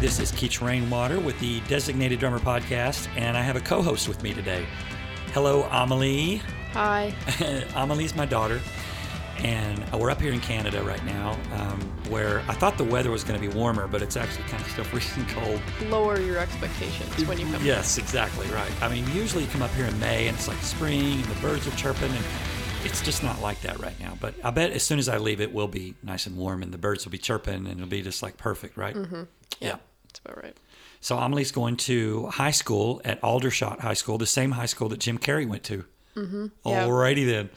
This is Keech Rainwater with the Designated Drummer Podcast, and I have a co host with me today. Hello, Amelie. Hi. Amelie's my daughter, and we're up here in Canada right now, um, where I thought the weather was going to be warmer, but it's actually kind of still freezing cold. Lower your expectations when you come. Yes, exactly right. I mean, usually you come up here in May and it's like spring, and the birds are chirping, and it's just not like that right now. But I bet as soon as I leave, it will be nice and warm, and the birds will be chirping, and it'll be just like perfect, right? Mm-hmm. Yeah. That's about right. So Amelie's going to high school at Aldershot High School, the same high school that Jim Carrey went to. Mm-hmm. Yeah. Alrighty then.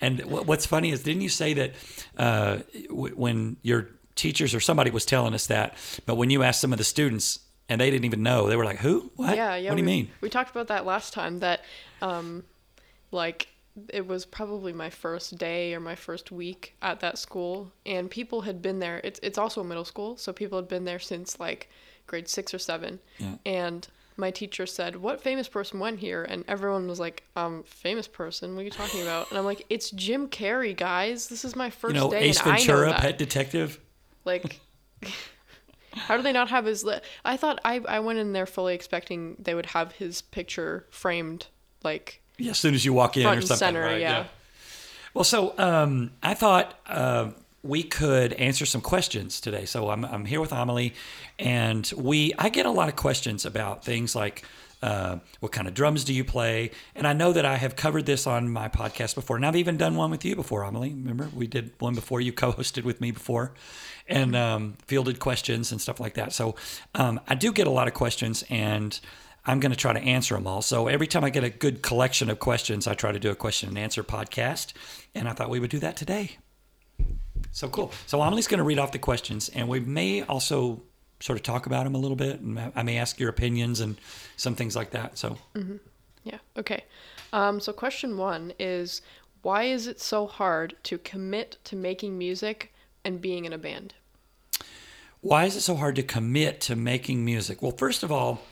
And wh- what's funny is, didn't you say that uh, w- when your teachers or somebody was telling us that, but when you asked some of the students and they didn't even know, they were like, "Who? What? Yeah, yeah. What do you mean?" We talked about that last time. That, um, like, it was probably my first day or my first week at that school, and people had been there. It's it's also a middle school, so people had been there since like grade six or seven. Yeah. And my teacher said, "What famous person went here?" And everyone was like, "Um, famous person? What are you talking about?" And I'm like, "It's Jim Carrey, guys. This is my first You know, day, Ace and I know Ventura, that." Pet Detective. Like, how do they not have his? Li- I thought I I went in there fully expecting they would have his picture framed, like Yeah, as soon as you walk in front or something. center. right? yeah. Well, so um, I thought uh, we could answer some questions today. So I'm, I'm here with Amelie, and we I get a lot of questions about things like uh, what kind of drums do you play? And I know that I have covered this on my podcast before, and I've even done one with you before, Amelie. Remember we did one before you co-hosted with me before, and um, fielded questions and stuff like that. So um, I do get a lot of questions, and I'm going to try to answer them all. So every time I get a good collection of questions, I try to do a question and answer podcast. And I thought we would do that today. So cool. So Amelie's going to read off the questions, and we may also sort of talk about them a little bit, and I may ask your opinions and some things like that. So Yeah. Okay. Um, so question one is why is it so hard to commit to making music and being in a band? why is it so hard to commit to making music? Well, first of all,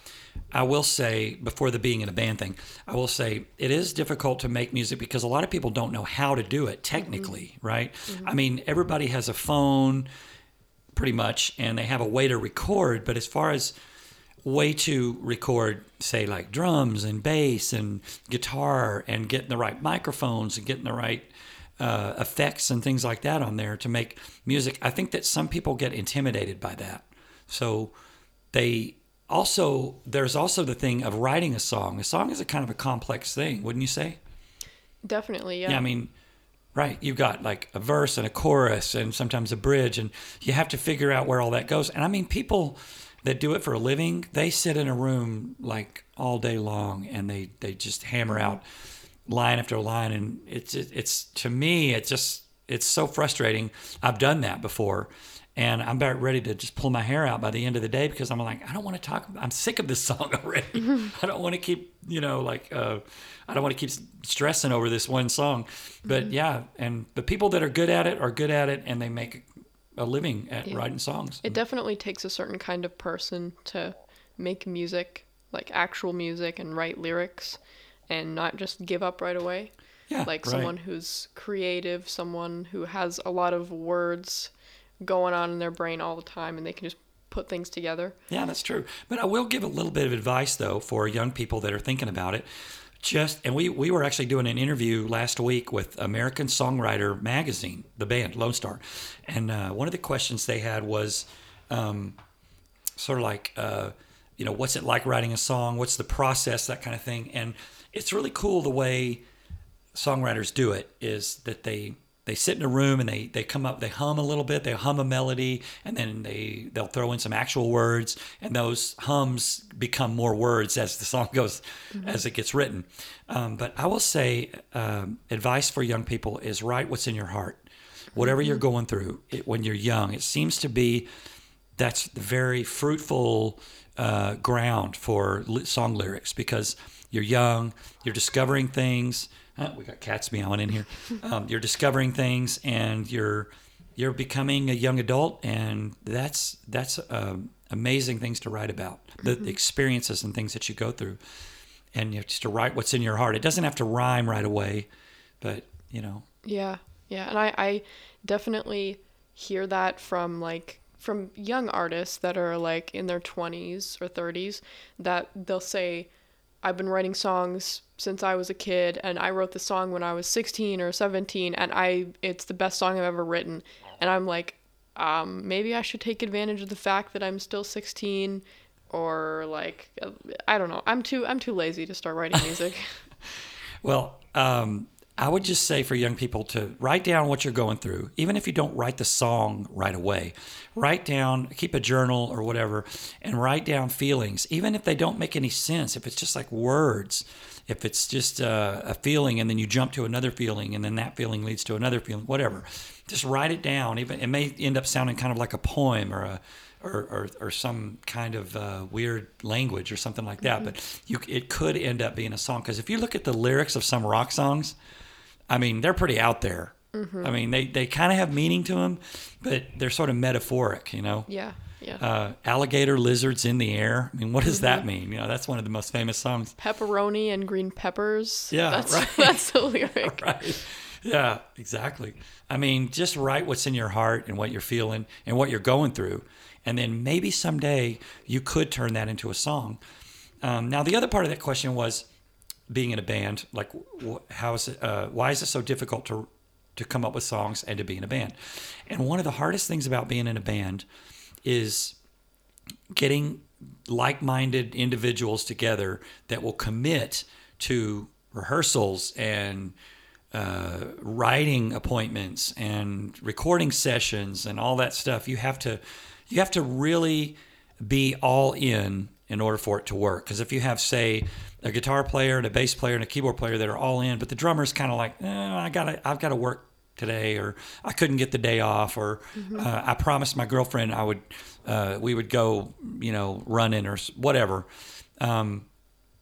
I will say before the being in a band thing, I will say it is difficult to make music because a lot of people don't know how to do it technically, right? I mean, everybody has a phone pretty much and they have a way to record, but as far as way to record say like drums and bass and guitar and getting the right microphones and getting the right uh, effects and things like that on there to make music i think that some people get intimidated by that. So they also there's also the thing of writing a song a song is a kind of a complex thing wouldn't you say Definitely. Yeah. yeah, I mean, right. You've got like a verse and a chorus and sometimes a bridge, and you have to figure out where all that goes. And I mean, people that do it for a living, they sit in a room like all day long and they, they just hammer out line after line. And it's, it's, to me, it just, it's so frustrating. I've done that before. And I'm about ready to just pull my hair out by the end of the day because I'm like, I don't want to talk. I'm sick of this song already. I don't want to keep, you know, like, uh, I don't want to keep stressing over this one song. But yeah, and the people that are good at it are good at it, and they make a living at writing songs. It definitely takes a certain kind of person to make music, like actual music, and write lyrics, and not just give up right away. yeah, Like right. someone who's creative, someone who has a lot of words going on in their brain all the time, and they can just put things together. Yeah, that's true. But I will give a little bit of advice though for young people that are thinking about it. Just and we we were actually doing an interview last week with American Songwriter Magazine, the band Lonestar, and uh, one of the questions they had was um, sort of like uh, you know what's it like writing a song, what's the process, that kind of thing, and it's really cool the way songwriters do it is that they they sit in a room and they they come up they hum a little bit they hum a melody and then they they'll throw in some actual words and those hums become more words as the song goes as it gets written. Um, but i will say um, advice for young people is write what's in your heart. Whatever you're going through it, when you're young it seems to be that's the very fruitful uh, ground for song lyrics because you're young, you're discovering things. Uh, we got cats meowing in here. Um, you're discovering things, and you're you're becoming a young adult, and that's that's um, amazing things to write about the, the experiences and things that you go through, and you have just to write what's in your heart. It doesn't have to rhyme right away, but you know, Yeah, yeah, and I, I definitely hear that from like from young artists that are like in their 20s or 30s that they'll say I've been writing songs since I was a kid and I wrote the song when I was 16 or 17 and I it's the best song I've ever written. And I'm like um, maybe I should take advantage of the fact that I'm still 16 or like I don't know. I'm too I'm too lazy to start writing music. Well um, I would just say for young people to write down what you're going through, even if you don't write the song right away. Write down, keep a journal or whatever, and write down feelings, even if they don't make any sense. If it's just like words, if it's just uh, a feeling and then you jump to another feeling and then that feeling leads to another feeling, whatever. Just write it down. Even it may end up sounding kind of like a poem or a or, or, or some kind of uh, weird language or something like that. Mm-hmm. But you, it could end up being a song because if you look at the lyrics of some rock songs, I mean, they're pretty out there. Mm-hmm. I mean, they, they kind of have meaning to them, but they're sort of metaphoric, you know? Yeah. Yeah. Uh, alligator lizards in the air. I mean, what does mm-hmm. that mean? You know, that's one of the most famous songs. Pepperoni and green peppers. Yeah, that's, right. That's the lyric. right. Yeah, exactly. I mean, just write what's in your heart and what you're feeling and what you're going through, and then maybe someday you could turn that into a song. Um, now, the other part of that question was, being in a band like how is it uh, why is it so difficult to to come up with songs and to be in a band? And one of the hardest things about being in a band is getting like-minded individuals together that will commit to rehearsals and uh, writing appointments and recording sessions and all that stuff. You have to you have to really be all in in order for it to work. Because if you have say a guitar player and a bass player and a keyboard player that are all in, but the drummer's kind of like, eh, I gotta, I've got to work today, or I couldn't get the day off, or mm-hmm. uh, I promised my girlfriend I would, uh, we would go, you know, running or whatever. Um,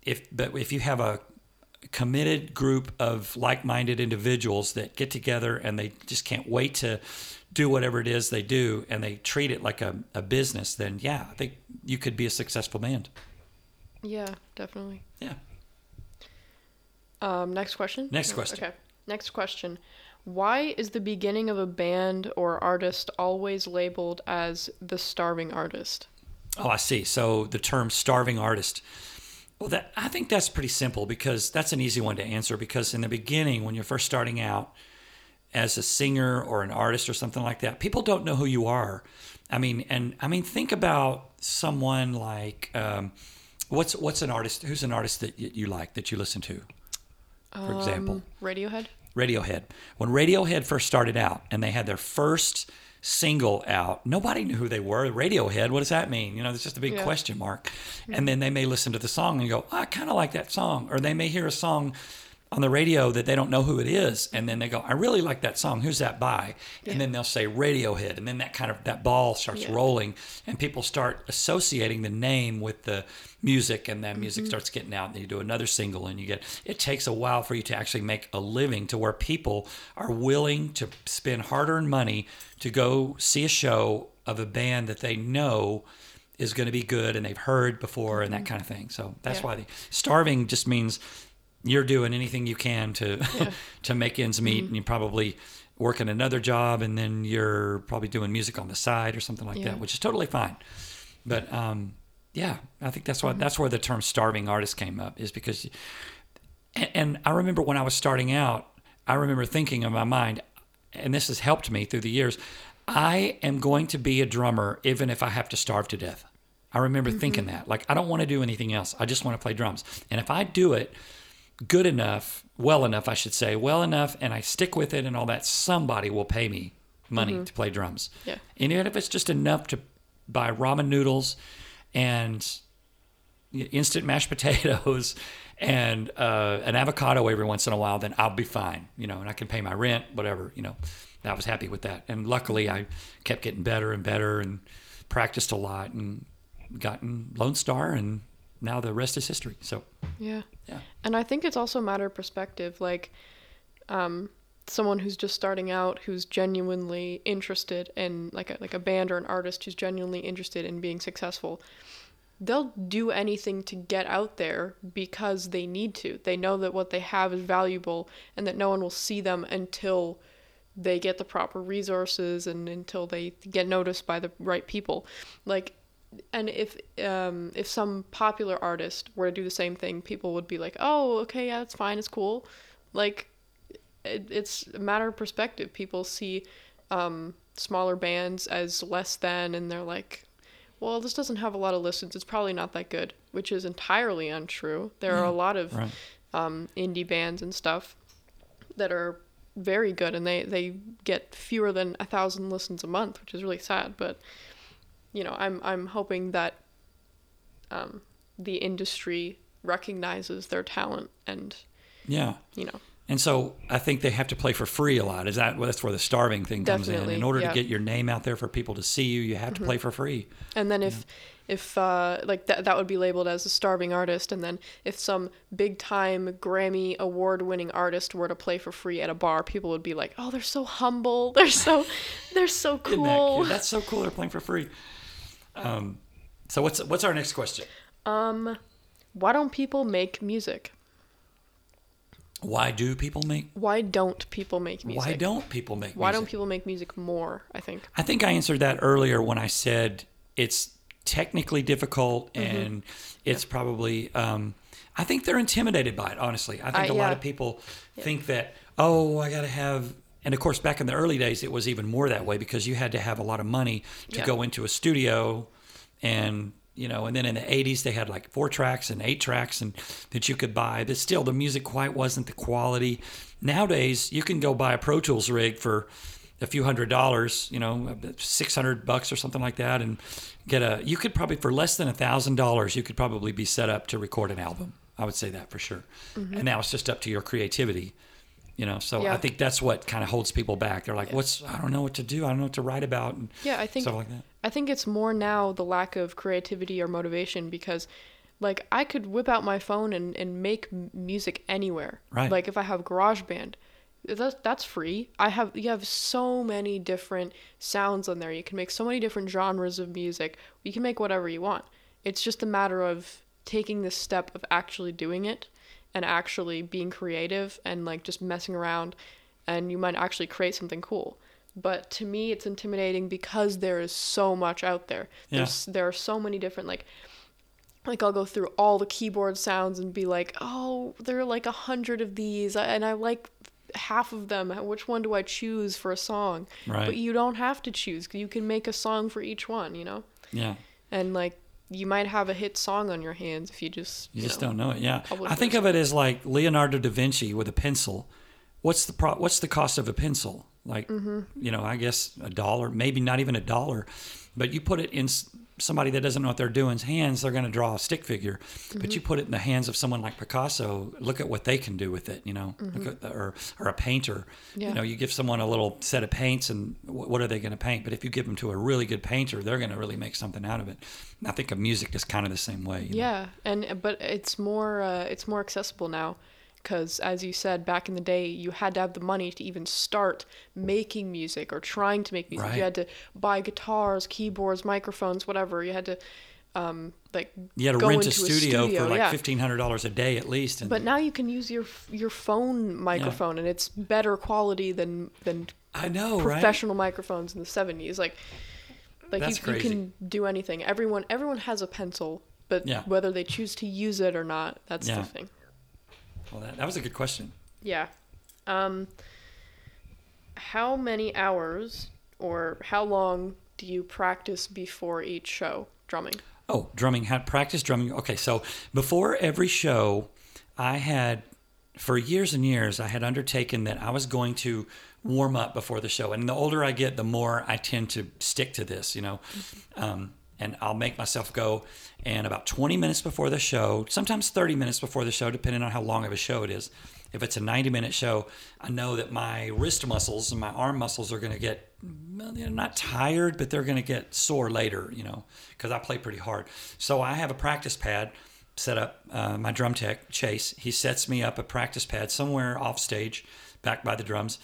if but if you have a committed group of like-minded individuals that get together and they just can't wait to do whatever it is they do and they treat it like a, a business, then yeah, I think you could be a successful band. Yeah, definitely. Yeah. Um, next question. Next question. Okay. Next question. Why is the beginning of a band or artist always labeled as the starving artist? Oh, I see. So the term starving artist. Well, that I think that's pretty simple because that's an easy one to answer because in the beginning when you're first starting out as a singer or an artist or something like that, people don't know who you are. I mean, and I mean think about someone like um, What's what's an artist? Who's an artist that you like that you listen to? For um, example, Radiohead. Radiohead. When Radiohead first started out and they had their first single out, nobody knew who they were. Radiohead, what does that mean? You know, it's just a big yeah. question mark. And then they may listen to the song and go, I kind of like that song. Or they may hear a song on the radio that they don't know who it is and then they go i really like that song who's that by yeah. and then they'll say radiohead and then that kind of that ball starts yeah. rolling and people start associating the name with the music and that music mm-hmm. starts getting out and you do another single and you get it takes a while for you to actually make a living to where people are willing to spend hard-earned money to go see a show of a band that they know is going to be good and they've heard before and that mm-hmm. kind of thing so that's yeah. why the starving just means you're doing anything you can to yeah. to make ends meet, mm-hmm. and you're probably working another job, and then you're probably doing music on the side or something like yeah. that, which is totally fine. But um, yeah, I think that's why mm-hmm. that's where the term starving artist came up is because, and, and I remember when I was starting out, I remember thinking in my mind, and this has helped me through the years. I am going to be a drummer even if I have to starve to death. I remember mm-hmm. thinking that. Like, I don't want to do anything else. I just want to play drums. And if I do it good enough, well enough, I should say, well enough, and I stick with it and all that, somebody will pay me money mm-hmm. to play drums. Yeah. And even if it's just enough to buy ramen noodles and instant mashed potatoes and uh, an avocado every once in a while, then I'll be fine, you know, and I can pay my rent, whatever, you know. I was happy with that. And luckily, I kept getting better and better and practiced a lot and gotten Lonestar and now the rest is history. So yeah, yeah. And I think it's also a matter of perspective. Like, um, someone who's just starting out, who's genuinely interested in like a, like a band or an artist who's genuinely interested in being successful. They'll do anything to get out there because they need to. They know that what they have is valuable and that no one will see them until they get the proper resources and until they get noticed by the right people. Like and if um, if some popular artist were to do the same thing, people would be like, "Oh, okay, yeah, it's fine, it's cool." Like, it, it's a matter of perspective. People see um, smaller bands as less than, and they're like, "Well, this doesn't have a lot of listens. It's probably not that good," which is entirely untrue. There are a lot of Right. um, indie bands and stuff that are very good, and they they get fewer than a thousand listens a month, which is really sad. But you know, I'm I'm hoping that um, the industry recognizes their talent and Yeah. you know And so I think they have to play for free a lot. Is that well, that's where the starving thing comes in? Definitely, In order yeah. to get your name out there for people to see you, you have to play for free. And then if if uh, like that that would be labeled as a starving artist, and then if some big time Grammy award winning artist were to play for free at a bar, people would be like, "Oh, they're so humble. They're so they're so Isn't that cool." That's so cool. They're playing for free. Um, so what's what's our next question? Um, why don't people make music? Why do people make? Why don't people make music? Why don't people make? Why don't music? people make music more? I think. I think I answered that earlier when I said it's technically difficult Mm-hmm. and it's probably. Um, I think they're intimidated by it. Honestly, I think I- a lot of people think that oh, I got to have. And of course, back in the early days, it was even more that way because you had to have a lot of money to Yeah. go into a studio, and you know, and then in the '80s they had like four tracks and eight tracks and that you could buy, but still the music quite wasn't the quality. Nowadays, you can go buy a Pro Tools rig for a few hundred dollars, you know, six hundred bucks or something like that, and get a. You could probably for less than a thousand dollars, you could probably be set up to record an album. I would say that for sure. Mm-hmm. And now it's just up to your creativity, you know. So I think that's what kind of holds people back. They're like, "What's? I don't know what to do. I don't know what to write about." And Yeah, I think stuff like that. I think it's more now the lack of creativity or motivation because like I could whip out my phone and, and make music anywhere. Right. Like if I have GarageBand, that's that's free. I have you have so many different sounds on there. You can make so many different genres of music. You can make whatever you want. It's just a matter of taking the step of actually doing it and actually being creative and like just messing around and you might actually create something cool. But to me it's intimidating because there is so much out there. Yeah. There's there are so many different like like I'll go through all the keyboard sounds and be like, "Oh, there are like a hundred of these, and I like half of them. Which one do I choose for a song?" Right. But you don't have to choose. You can make a song for each one, you know. Yeah. And like you might have a hit song on your hands if you just You you just know. don't know it. Yeah, I think of it as like Leonardo da Vinci with a pencil. What's the pro- What's the cost of a pencil? Like, Mm-hmm. you know, I guess a dollar, maybe not even a dollar, but you put it in somebody that doesn't know what they're doing's hands, they're going to draw a stick figure. Mm-hmm. But you put it in the hands of someone like Picasso. Look at what they can do with it. You know, at the, or or a painter. Mm-hmm. Yeah. You know, you give someone a little set of paints, and wh- what are they going to paint? But if you give them to a really good painter, they're going to really make something out of it. And I think of music is kind of the same way. you know? Yeah, and but it's more uh, it's more accessible now, because as you said, back in the day, you had to have the money to even start making music or trying to make music. Right. You had to buy guitars, keyboards, microphones, whatever. You had to, um, like You had to go rent a into studio, for like yeah. fifteen hundred dollars a day at least. And But now you can use your your phone microphone, and it's better quality than than I know, right? professional microphones in the seventies. Like, like That's you, crazy. you can do anything. Everyone everyone has a pencil, but Yeah. whether they choose to use it or not, that's Yeah. the thing. Well, that, that was a good question. Yeah. Um. How many hours or how long do you practice before each show drumming? Oh, drumming. Had practice drumming. Okay, so before every show, I had for years and years I had undertaken that I was going to warm up before the show. And the older I get, the more I tend to stick to this. You know, um, and I'll make myself go. And about 20 minutes before the show, sometimes 30 minutes before the show, depending on how long of a show it is. If it's a 90 minute show, I know that my wrist muscles and my arm muscles are going to get not tired, but they're going to get sore later, you know, because I play pretty hard. So I have a practice pad set up. Uh, my drum tech, Chase, he sets me up a practice pad somewhere off stage, back by the drums,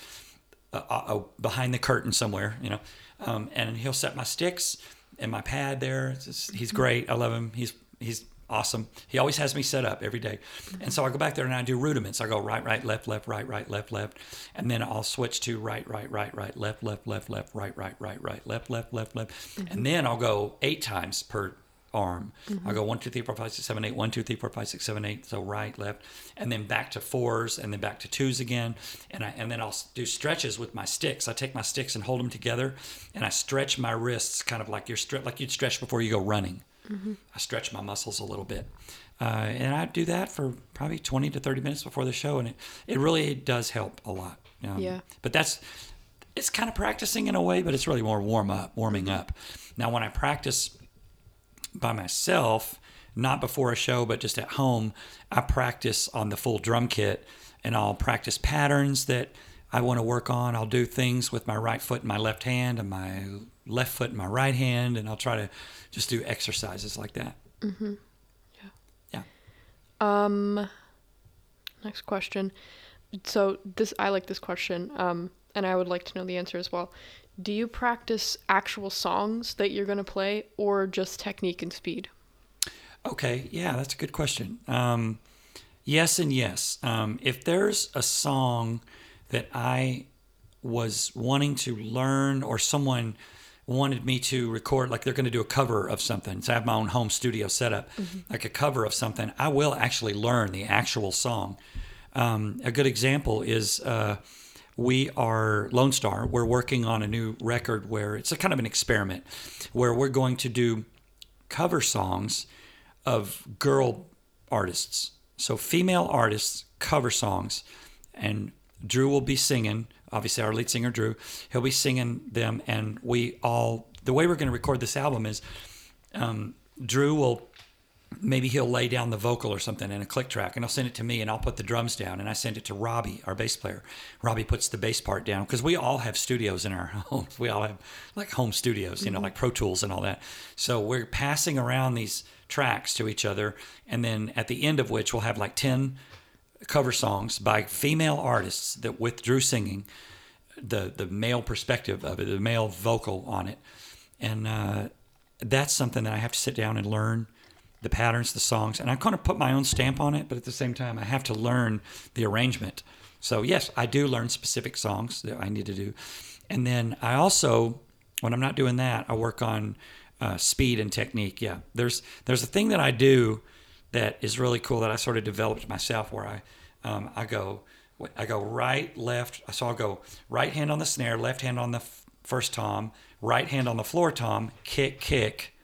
uh, uh, behind the curtain somewhere, you know, um, and he'll set my sticks and my pad there. Just- he's mm-hmm. great. I love him. He's he's awesome. He always has me set up every day. Mm-hmm. And so I go back there and I do rudiments. I go right, right, left, left, right, right, left, left. And then I'll switch to right, right, right, right, left, left, left, left, right, right, right, right, left, left, left, left. Mm-hmm. And then I'll go eight times per arm. I'll go one, two, three, four, five, six, seven, eight. One, two, three, four, five, six, seven, eight. So right, left, and then back to fours, and then back to twos again. And I and then I'll do stretches with my sticks. I take my sticks and hold them together, and I stretch my wrists, kind of like you're stre- like you'd stretch before you go running. I stretch my muscles a little bit. Uh, and I do that for probably 20 to 30 minutes before the show, and it, it really does help a lot. Um, Yeah. But that's, it's kind of practicing in a way, but it's really more warm up, warming up. Now, when I practice by myself, not before a show, but just at home, I practice on the full drum kit and I'll practice patterns that I want to work on. I'll do things with my right foot and my left hand and my left foot and my right hand, and I'll try to just do exercises like that. Mm-hmm. Yeah. Yeah. Um, next question. So this I like this question. Um, and I would like to know the answer as well. Do you practice actual songs that you're gonna play, or just technique and speed? Okay, yeah, that's a good question. Um, yes and yes. Um, if there's a song that I was wanting to learn, or someone wanted me to record, like they're going to do a cover of something, so I have my own home studio setup, like a cover of something, I will actually learn the actual song. Um, a good example is. Uh, we are Lonestar. We're working on a new record where it's a kind of an experiment where we're going to do cover songs of girl artists. So female artists cover songs, and Drew will be singing. Obviously, our lead singer Drew, he'll be singing them, and we all. The way we're going to record this album is, um, Drew will maybe he'll lay down the vocal or something in a click track and he'll send it to me and I'll put the drums down and I send it to Robbie, our bass player. Robbie puts the bass part down because we all have studios in our homes. We all have like home studios, you know, like Pro Tools and all that. So we're passing around these tracks to each other and then at the end of which we'll have like 10 cover songs by female artists that with Drew singing the the male perspective of it, the male vocal on it. And uh, that's something that I have to sit down and learn the patterns, the songs, and I kind of put my own stamp on it, but at the same time, I have to learn the arrangement. So, yes, I do learn specific songs that I need to do. And then I also, when I'm not doing that, I work on uh, speed and technique. Yeah, there's there's a thing that I do that is really cool that I sort of developed myself where I um, I go I go right left so I'll go right hand on the snare left hand on the f- first tom right hand on the floor tom kick kick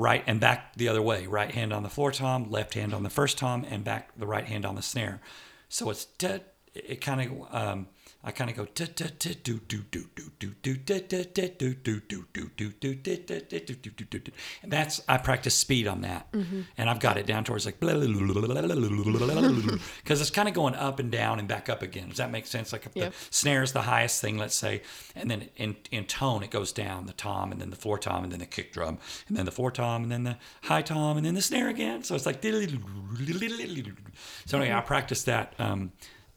right and back the other way. Right hand on the floor tom left hand on the first tom and back the right hand on the snare. So it's da, it kind of um, I kind of go do do do do do do do do do do do do do do do and that's I practice speed on that and I've got it down towards like because it's kind of going up and down and back up again does that make sense like if the snare is the highest thing let's say and then in in tone it goes down the tom and then the floor tom and then the kick drum and then the floor tom and then the high tom and then the snare again so it's like so anyway I practice that um,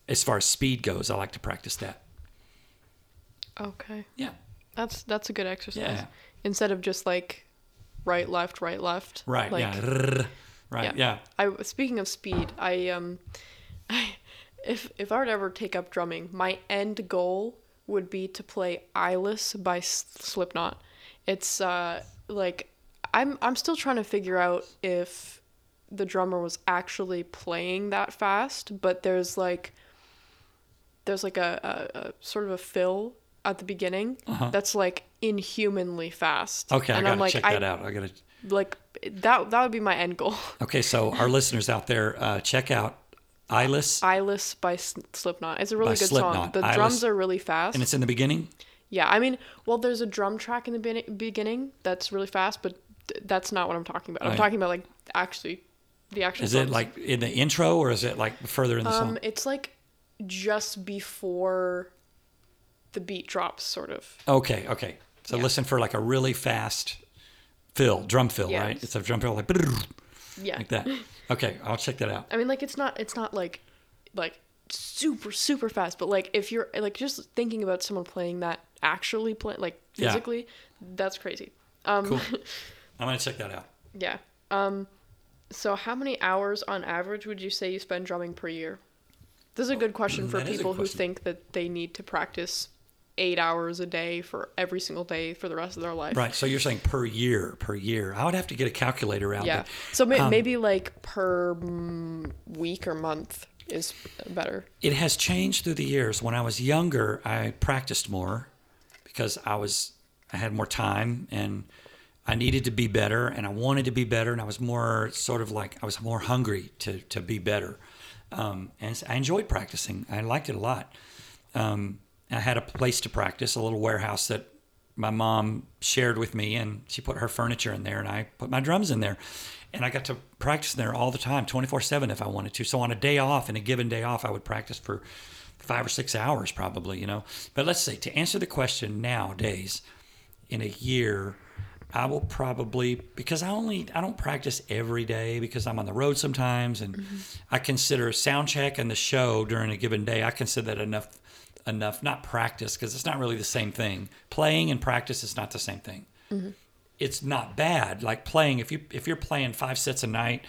as far as speed goes I like to practice that Okay, yeah that's that's a good exercise. Yeah. Instead of just like right, left, right, left. right Like, yeah right yeah. I speaking of speed, I um, I, if if I were to ever take up drumming, my end goal would be to play "Eyeless" by Slipknot. It's uh like I'm I'm still trying to figure out if the drummer was actually playing that fast, but there's like there's like a, a, a sort of a fill at the beginning that's like inhumanly fast. Uh-huh. okay I and gotta I'm like check I that out I gotta like that that would be my end goal. okay so our listeners out there uh, check out Eyeless Eyeless by Slipknot. It's a really good song. The Eyeless. drums are really fast. and it's in the beginning yeah, I mean, well, there's a drum track in the be- beginning that's really fast, but th- that's not what I'm talking about. I'm Right. talking about like actually the actual. is it like in the intro or is it like further in the Um, song it's like just before the beat drops, sort of. Okay, okay. So Yeah. listen for like a really fast fill, drum fill, Yes. right? It's a drum fill like Yeah. like that. Okay, I'll check that out. I mean, like it's not it's not like like super super fast, but like if you're like just thinking about someone playing that actually play like Yeah. physically, that's crazy. Um, Cool. I'm gonna check that out. Yeah. Um So, how many hours on average would you say you spend drumming per year? This is a good question for That people who think that they need to practice eight hours a day for every single day for the rest of their life. Right. So you're saying per year, per year. I would have to get a calculator out. Yeah. but So um, maybe like per week or month is better. it has changed through the years. When I was younger, I practiced more because I was I had more time and I needed to be better and I wanted to be better and I was more sort of like I was more hungry to to be better. Um, and I enjoyed practicing. I liked it a lot. Um, I had a place to practice, a little warehouse that my mom shared with me, and she put her furniture in there, and I put my drums in there, and I got to practice there all the time, twenty four seven if I wanted to. So on a day off, and a given day off, I would practice for five or six hours probably, you know. But let's say to answer the question nowadays, in a year, I will probably because I only I don't practice every day because I'm on the road sometimes, and mm-hmm. I consider sound check and the show during a given day. I consider that enough enough not practice because it's not really the same thing. Playing and practice is not the same thing. Mm-hmm. It's not bad. Like playing if you if you're playing five sets a night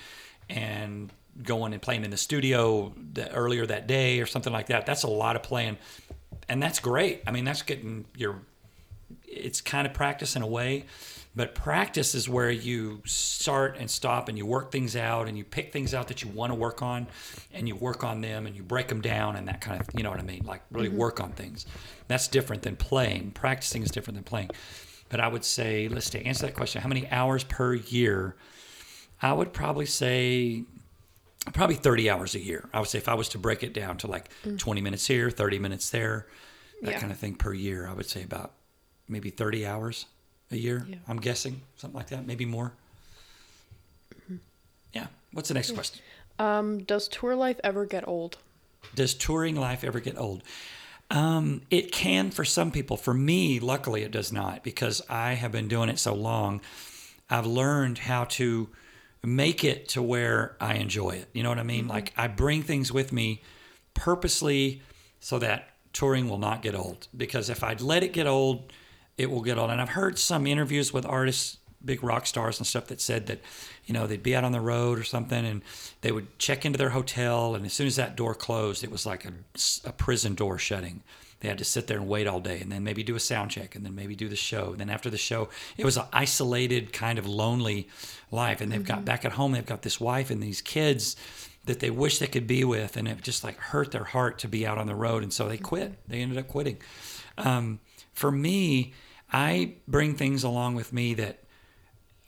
and going and playing in the studio the, earlier that day or something like that. That's a lot of playing, and that's great. I mean, that's getting your. It's kind of practice in a way, but practice is where you start and stop and you work things out and you pick things out that you want to work on, and you work on them and you break them down and that kind of you know what I mean, like really mm-hmm. work on things. That's different than playing. Practicing is different than playing. But I would say, let's to answer that question, how many hours per year? I would probably say probably 30 hours a year. I would say if I was to break it down to like mm. 20 minutes here, 30 minutes there, that Yeah. kind of thing per year, I would say about maybe 30 hours a year. Yeah. I'm guessing something like that, maybe more. Yeah. What's the next question? Um, does tour life ever get old? Does touring life ever get old? Um, it can for some people. For me, luckily, it does not because I have been doing it so long. I've learned how to make it to where I enjoy it. You know what I mean? Like I bring things with me purposely so that touring will not get old. Because if I'd let it get old, it will get old. And I've heard some interviews with artists, big rock stars and stuff that said that, you know, they'd be out on the road or something and they would check into their hotel. And as soon as that door closed, it was like a, a prison door shutting. They had to sit there and wait all day and then maybe do a sound check and then maybe do the show. And then after the show, it was an isolated, kind of lonely life. And they've got back at home, they've got this wife and these kids that they wish they could be with. And it just like hurt their heart to be out on the road. And so they quit. They ended up quitting. Um, for me, I bring things along with me that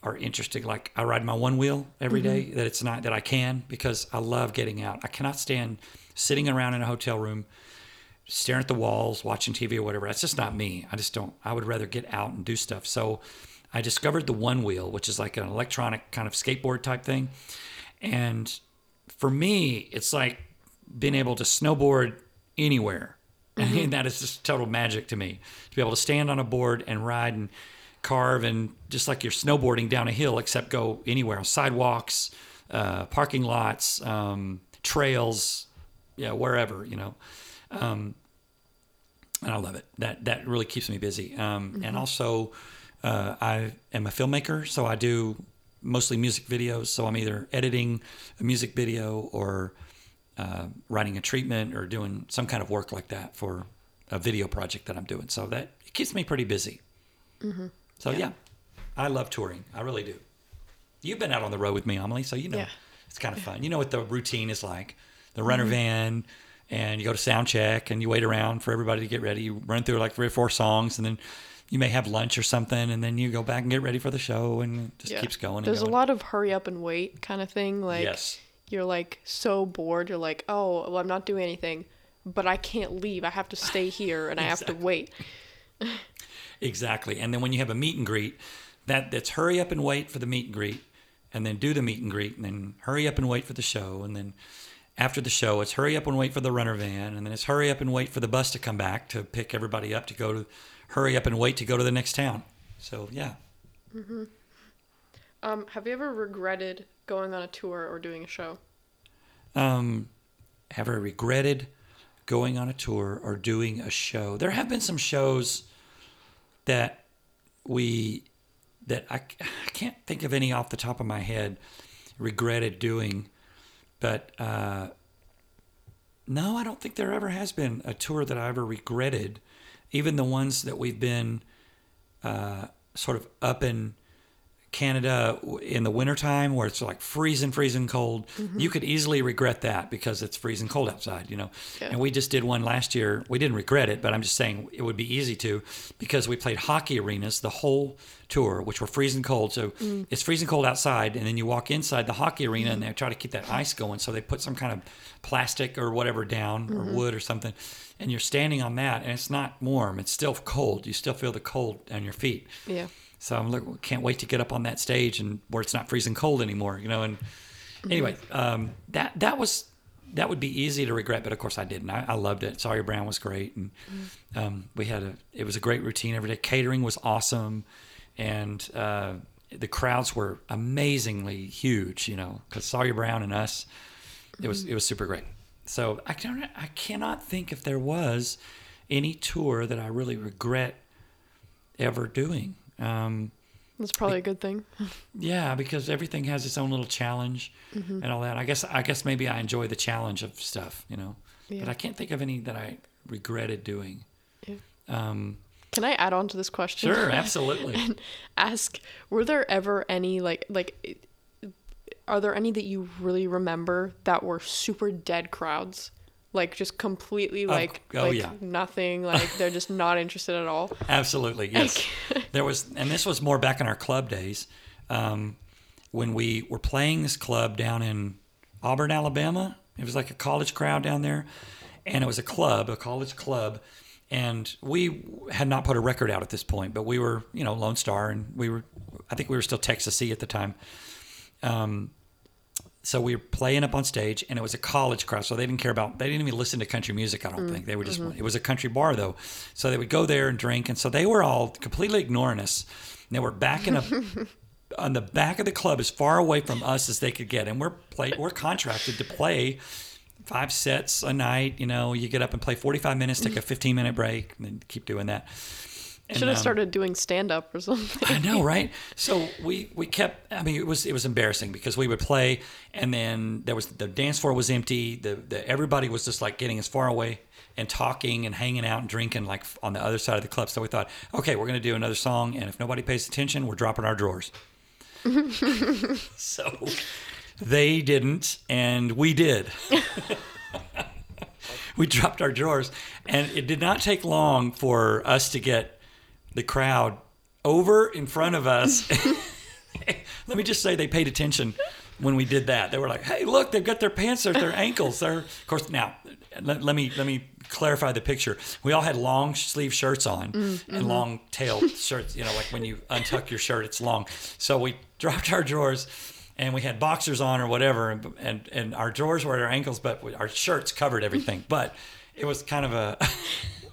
are interesting. Like I ride my one wheel every day. Mm-hmm. That it's not that I can because I love getting out. I cannot stand sitting around in a hotel room, staring at the walls, watching TV or whatever. That's just not me. I just don't. I would rather get out and do stuff. So I discovered the one wheel, which is like an electronic kind of skateboard type thing, and for me, it's like being able to snowboard anywhere. I mean, that is just total magic to me to be able to stand on a board and ride and carve and just like you're snowboarding down a hill, except go anywhere on sidewalks, uh, parking lots, um, trails, yeah, wherever, you know. Um, and I love it. That that really keeps me busy. Um, And also, uh, I am a filmmaker, so I do mostly music videos. So I'm either editing a music video or uh, writing a treatment or doing some kind of work like that for a video project that I'm doing. So that it keeps me pretty busy. So yeah. I love touring. I really do. You've been out on the road with me, Amelie, so you know Yeah. it's kind of fun. You know what the routine is like. The runner van, and you go to sound check, and you wait around for everybody to get ready. You run through like three or four songs, and then you may have lunch or something, and then you go back and get ready for the show, and it just Yeah. keeps going. And There's a lot of hurry up and wait kind of thing. Like Yes. You're like so bored. You're like, oh, well, I'm not doing anything, but I can't leave. I have to stay here and I have to wait. Exactly. And then when you have a meet and greet, that that's hurry up and wait for the meet and greet, and then do the meet and greet, and then hurry up and wait for the show, and then after the show, it's hurry up and wait for the runner van, and then it's hurry up and wait for the bus to come back to pick everybody up to go to, hurry up and wait to go to the next town. So yeah, mm-hmm. Um, have you ever regretted going on a tour or doing a show? um, have I regretted going on a tour or doing a show? There have been some shows that we that I, I can't think of any off the top of my head regretted doing. But uh, no, I don't think there ever has been a tour that I ever regretted. Even the ones that we've been uh, sort of up in Canada in the wintertime where it's like freezing, freezing cold, Mm-hmm. you could easily regret that because it's freezing cold outside, you know. Yeah. And we just did one last year. We didn't regret it, but I'm just saying it would be easy to because we played hockey arenas the whole tour, which were freezing cold. So Mm. it's freezing cold outside, and then you walk inside the hockey arena and they try to keep that ice going. So they put some kind of plastic or whatever down or Mm-hmm. wood or something, and you're standing on that, and it's not warm. It's still cold. You still feel the cold on your feet. Yeah. So I'm like, can't wait to get up on that stage and where it's not freezing cold anymore, you know. And anyway, um, that that was that would be easy to regret, but of course I didn't. I, I loved it. Sawyer Brown was great, and um, we had a it was a great routine every day. Catering was awesome, and uh, the crowds were amazingly huge, you know, because Sawyer Brown and us, it was it was super great. So I don't I cannot think if there was any tour that I really regret ever doing. Um, That's probably a good thing. yeah, because everything has its own little challenge Mm-hmm. and all that. I guess I guess maybe I enjoy the challenge of stuff, you know. But I can't think of any that I regretted doing. Yeah. Um, Can I add on to this question? sure, absolutely. Ask, were there ever any like like are there any that you really remember that were super dead crowds? Like just completely like oh, like yeah. nothing, like they're just not interested at all. Absolutely, yes. there was, and this was more back in our club days, um, when we were playing this club down in Auburn, Alabama. It was like a college crowd down there, and it was a club, a college club, and we had not put a record out at this point, but we were, you know, Lonestar, and we were, I think we were still Texassee at the time. Um, so we were playing up on stage and it was a college crowd so they didn't care about they didn't even listen to country music i don't mm, think. They were just mm-hmm. it was a country bar though. So they would go there and drink and so they were all completely ignoring us. And they were backing up on the back of the club as far away from us as they could get and we're play we're contracted to play five sets a night you know. You get up and play 45 minutes take mm. a 15 minute break and then keep doing that And, Should have um, started doing stand up or something. I know, right? So we we kept. I mean, it was it was embarrassing because we would play, and then there was the dance floor was empty. The, the everybody was just like getting as far away and talking and hanging out and drinking like on the other side of the club. So we thought, okay, we're going to do another song, and if nobody pays attention, we're dropping our drawers. so they didn't, and we did. we dropped our drawers, and it did not take long for us to get the crowd over in front of us. Let me just say they paid attention when we did that. They were like, "Hey, look, they've got their pants at their ankles." They're, of course, now let, let me let me clarify the picture. We all had long sleeve shirts on mm, and mm-hmm. long tailed shirts. You know, like when you untuck your shirt, it's long. So we dropped our drawers. And we had boxers on or whatever, and, and and our drawers were at our ankles, but our shirts covered everything. But it was kind of a,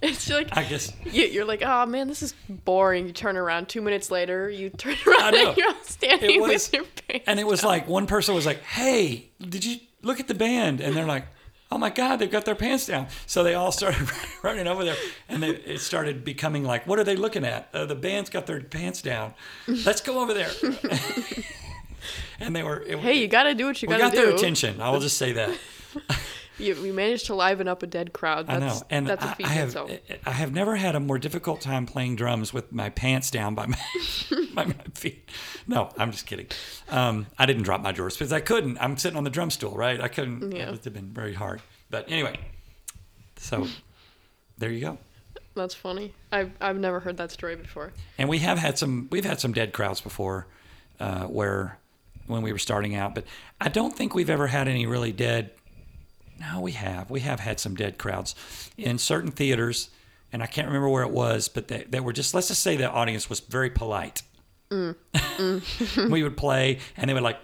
It's like I guess, you- you're like, oh man, this is boring. You turn around. Two minutes later, you turn around and you're standing It was- with your pants. And it was like one person was like, "Hey, did you look at the band?" And they're like, "Oh my God, they've got their pants down." So they all started running over there, and they, it started becoming like, "What are they looking at? Uh, the band's got their pants down. Let's go over there." and they were. It, Hey, you gotta do what you gotta do. We got their attention. I will just say that. You, you managed to liven up a dead crowd. I That's, know, and that's a I, feat I have itself. I have never had a more difficult time playing drums with my pants down by my, by my feet. No, I'm just kidding. Um, I didn't drop my drawers because I couldn't. I'm sitting on the drum stool, right? I couldn't. Yeah. It would have been very hard. But anyway, so there you go. That's funny. I've I've never heard that story before. And we have had some. We've had some dead crowds before, uh, where when we were starting out. But I don't think we've ever had any really dead. No, we have. We have had some dead crowds in certain theaters, and I can't remember where it was, but they, they were just. Let's just say the audience was very polite. we would play, and they would like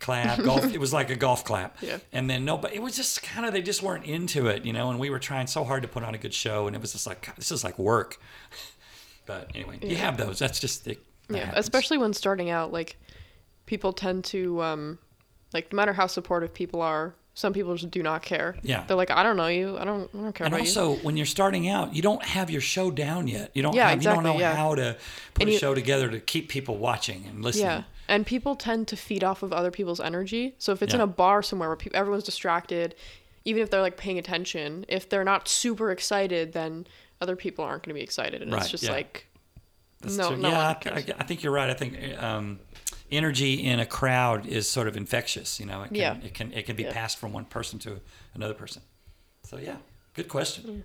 clap. Golf. it was like a golf clap. Yeah. And then no, but it was just kind of they just weren't into it, you know. And we were trying so hard to put on a good show, and it was just like God, this is like work. But anyway, you have those. That's just it. that Yeah, happens. especially when starting out, like people tend to um like no matter how supportive people are, some people just do not care. Yeah. They're like, I don't know you. I don't I don't care And about you. also, when you're starting out, you don't have your show down yet. You don't Yeah, have, you don't know yeah. how to put a show together to keep people watching and listening. Yeah. And people tend to feed off of other people's energy. So if it's in a bar somewhere where peop everyone's distracted, even if they're like paying attention, if they're not super excited, then other people aren't going to be excited, and Right, it's just yeah. like That's no, true. no yeah, one I, cares. I- I think you're right. I think um, energy in a crowd is sort of infectious. You know, it can, Yeah. it can it can be Yeah. passed from one person to another person. So yeah, good question.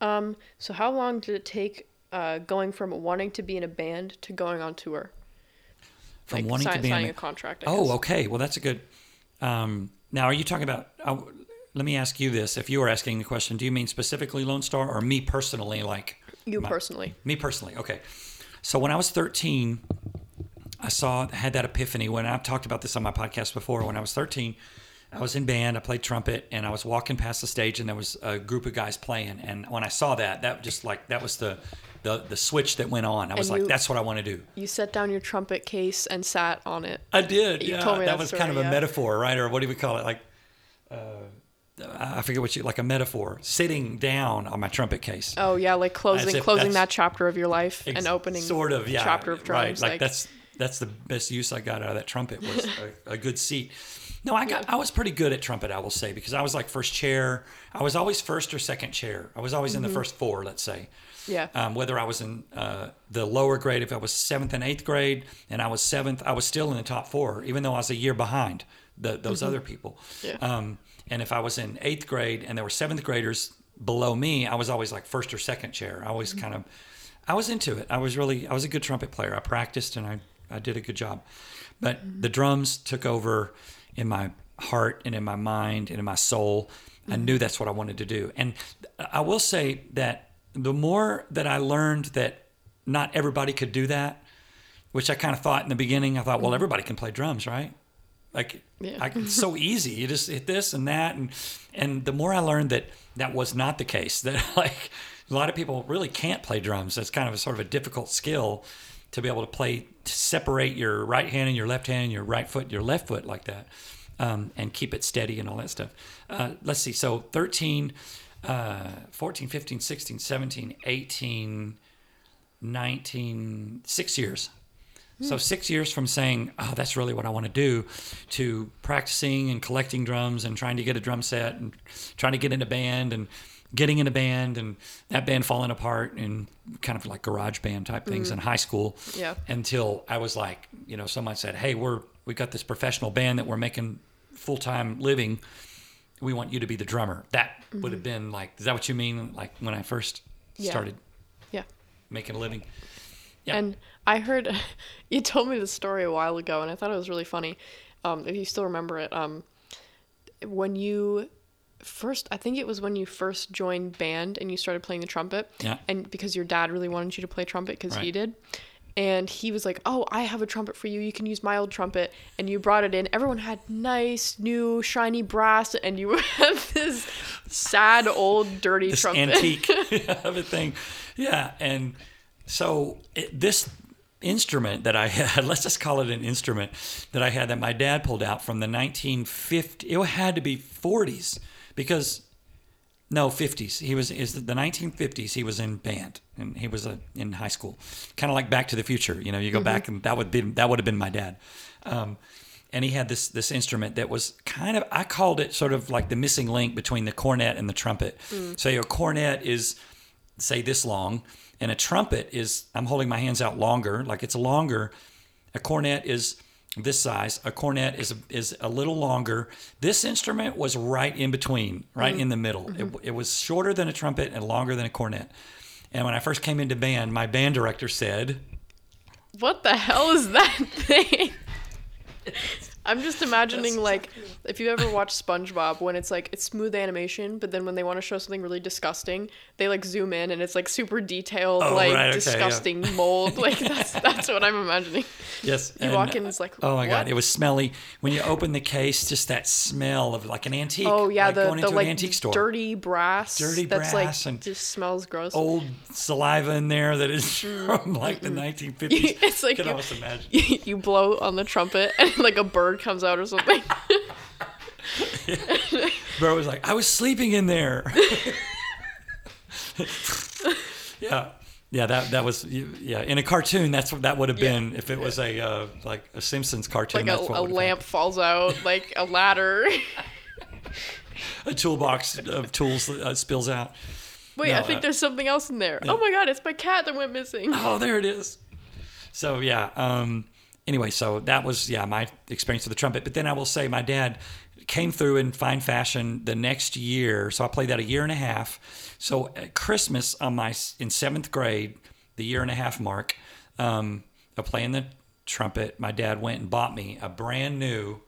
Um, so how long did it take uh, going from wanting to be in a band to going on tour? From Like wanting si- to be in signing a- a contract. I Oh, guess. okay. Well, that's a good. Um, now, are you talking about? Uh, let me ask you this: If you were asking the question, do you mean specifically Lonestar or me personally? Like You my- personally. Me personally, okay. So when I was 13, I saw had that epiphany when I've talked about this on my podcast before. When I was 13, I was in band, I played trumpet, and I was walking past the stage, and there was a group of guys playing. And when I saw that, that just like that was the the, the switch that went on. I was And like, you- that's what I want to do. You set down your trumpet case and sat on it. I did. You yeah, told me that that was story, kind of a metaphor, right? Or what do we call it? Like, uh, I forget what you like a metaphor. Sitting down on my trumpet case. Oh yeah, like closing closing that chapter of your life and opening sort of yeah chapter of drums. right like, that's that's the best use I got out of that trumpet was a, a good seat. No, I got I was pretty good at trumpet, I will say, because I was like first chair. I was always first or second chair. I was always Mm-hmm. in the first four, let's say. yeah. Um, whether I was in uh, the lower grade, if I was seventh and eighth grade, and I was seventh, I was still in the top four, even though I was a year behind the, those other people. Yeah. Um, and if I was in eighth grade and there were seventh graders below me, I was always like first or second chair. I always kind of, I was into it. I was really, I was a good trumpet player. I practiced and I, I did a good job. But the drums took over in my heart and in my mind and in my soul. I knew that's what I wanted to do. And I will say that the more that I learned that not everybody could do that, which I kind of thought in the beginning, I thought, well, mm-hmm. everybody can play drums, right? Like, Yeah. I, it's so easy. You just hit this and that, and and the more I learned that that was not the case. That like a lot of people really can't play drums. That's kind of a sort of a difficult skill to be able to play, to separate your right hand and your left hand, and your right foot, and your left foot like that, um, and keep it steady and all that stuff. Uh, let's see. So 13, uh, 14, 15, 16, 17, 18, 19, six years. So six years from saying, "Oh, that's really what I want to do," to practicing and collecting drums and trying to get a drum set and trying to get in a band and getting in a band and that band falling apart and kind of like garage band type things in high school. Yeah. Until I was like, you know, someone said, "Hey, we're we got this professional band that we're making full time living. We want you to be the drummer." That would have been like, is that what you mean? Like when I first Yeah. started Yeah. making a living. Yeah. And I heard you told me this story a while ago, and I thought it was really funny. Um, if you still remember it, um, when you first, I think it was when you first joined band and you started playing the trumpet. Yeah. And because your dad really wanted you to play trumpet because he did. And he was like, "Oh, I have a trumpet for you. You can use my old trumpet." And you brought it in. Everyone had nice, new, shiny brass, and you had this sad, old, dirty this trumpet. antique of a thing. Yeah, and so it, this instrument that I had, let's just call it an instrument that I had that my dad pulled out from the 1950s. It had to be 40s because no 50s. He was is the 1950s. He was in band and he was a, in high school, kind of like Back to the Future. You know, you go back and that would be that would have been my dad. Um, and he had this this instrument that was kind of I called it sort of like the missing link between the cornet and the trumpet. So your cornet is say this long, and a trumpet is I'm holding my hands out longer, like it's longer. A cornet is this size. A cornet is is a little longer. This instrument was right in between, right in the mm-hmm. middle. It, mm-hmm. it was shorter than a trumpet and longer than a cornet. And when I first came into band, my band director said, What the hell is that thing? I'm just imagining like if you ever watch SpongeBob when it's like it's smooth animation, but then when they want to show something really disgusting, they like zoom in and it's like super detailed, Oh, like right, okay, yeah. disgusting mold. Like that's that's what I'm imagining. Yes. You walk in, it's like, oh my god, it was smelly. When you open the case, just that smell of like an antique. Oh yeah, like the going the into like an antique store. dirty brass. Dirty that's brass like and just smells gross. Old saliva in there that is from like the 1950s. Mm-hmm. It's like you can you- almost imagine. you blow on the trumpet and like a bird comes out or something. Bro was like, I was sleeping in there. yeah. Yeah, that that was yeah. In a cartoon, that's what that would have been if it was a uh, like a Simpsons cartoon. Like a, a lamp falls out, like a ladder. a toolbox of tools uh, spills out. Wait, I think uh, there's something else in there. Oh my god, it's my cat that went missing. Oh, there it is. So yeah. Um, anyway, so that was yeah my experience with the trumpet. But then I will say my dad came through in fine fashion the next year. So I played that a year and a half. So at Christmas on my in seventh grade, the year and a half mark um, of playing the trumpet, my dad went and bought me a brand new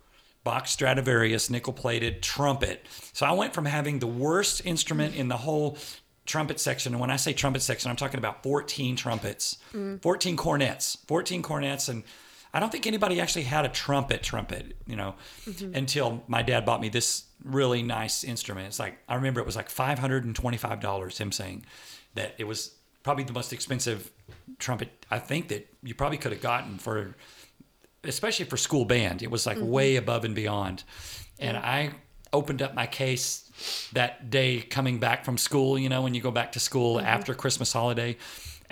Bach Stradivarius nickel plated trumpet. So I went from having the worst instrument in the whole trumpet section. And when I say trumpet section, I'm talking about 14 trumpets, 14 cornets, 14 cornets. And I don't think anybody actually had a trumpet trumpet, you know, mm-hmm. until my dad bought me this really nice instrument. It's like, I remember it was like $525, him saying that it was probably the most expensive trumpet I think that you probably could have gotten for especially for school band. It was like mm-hmm. way above and beyond. And I opened up my case that day coming back from school, you know, when you go back to school mm-hmm. after Christmas holiday,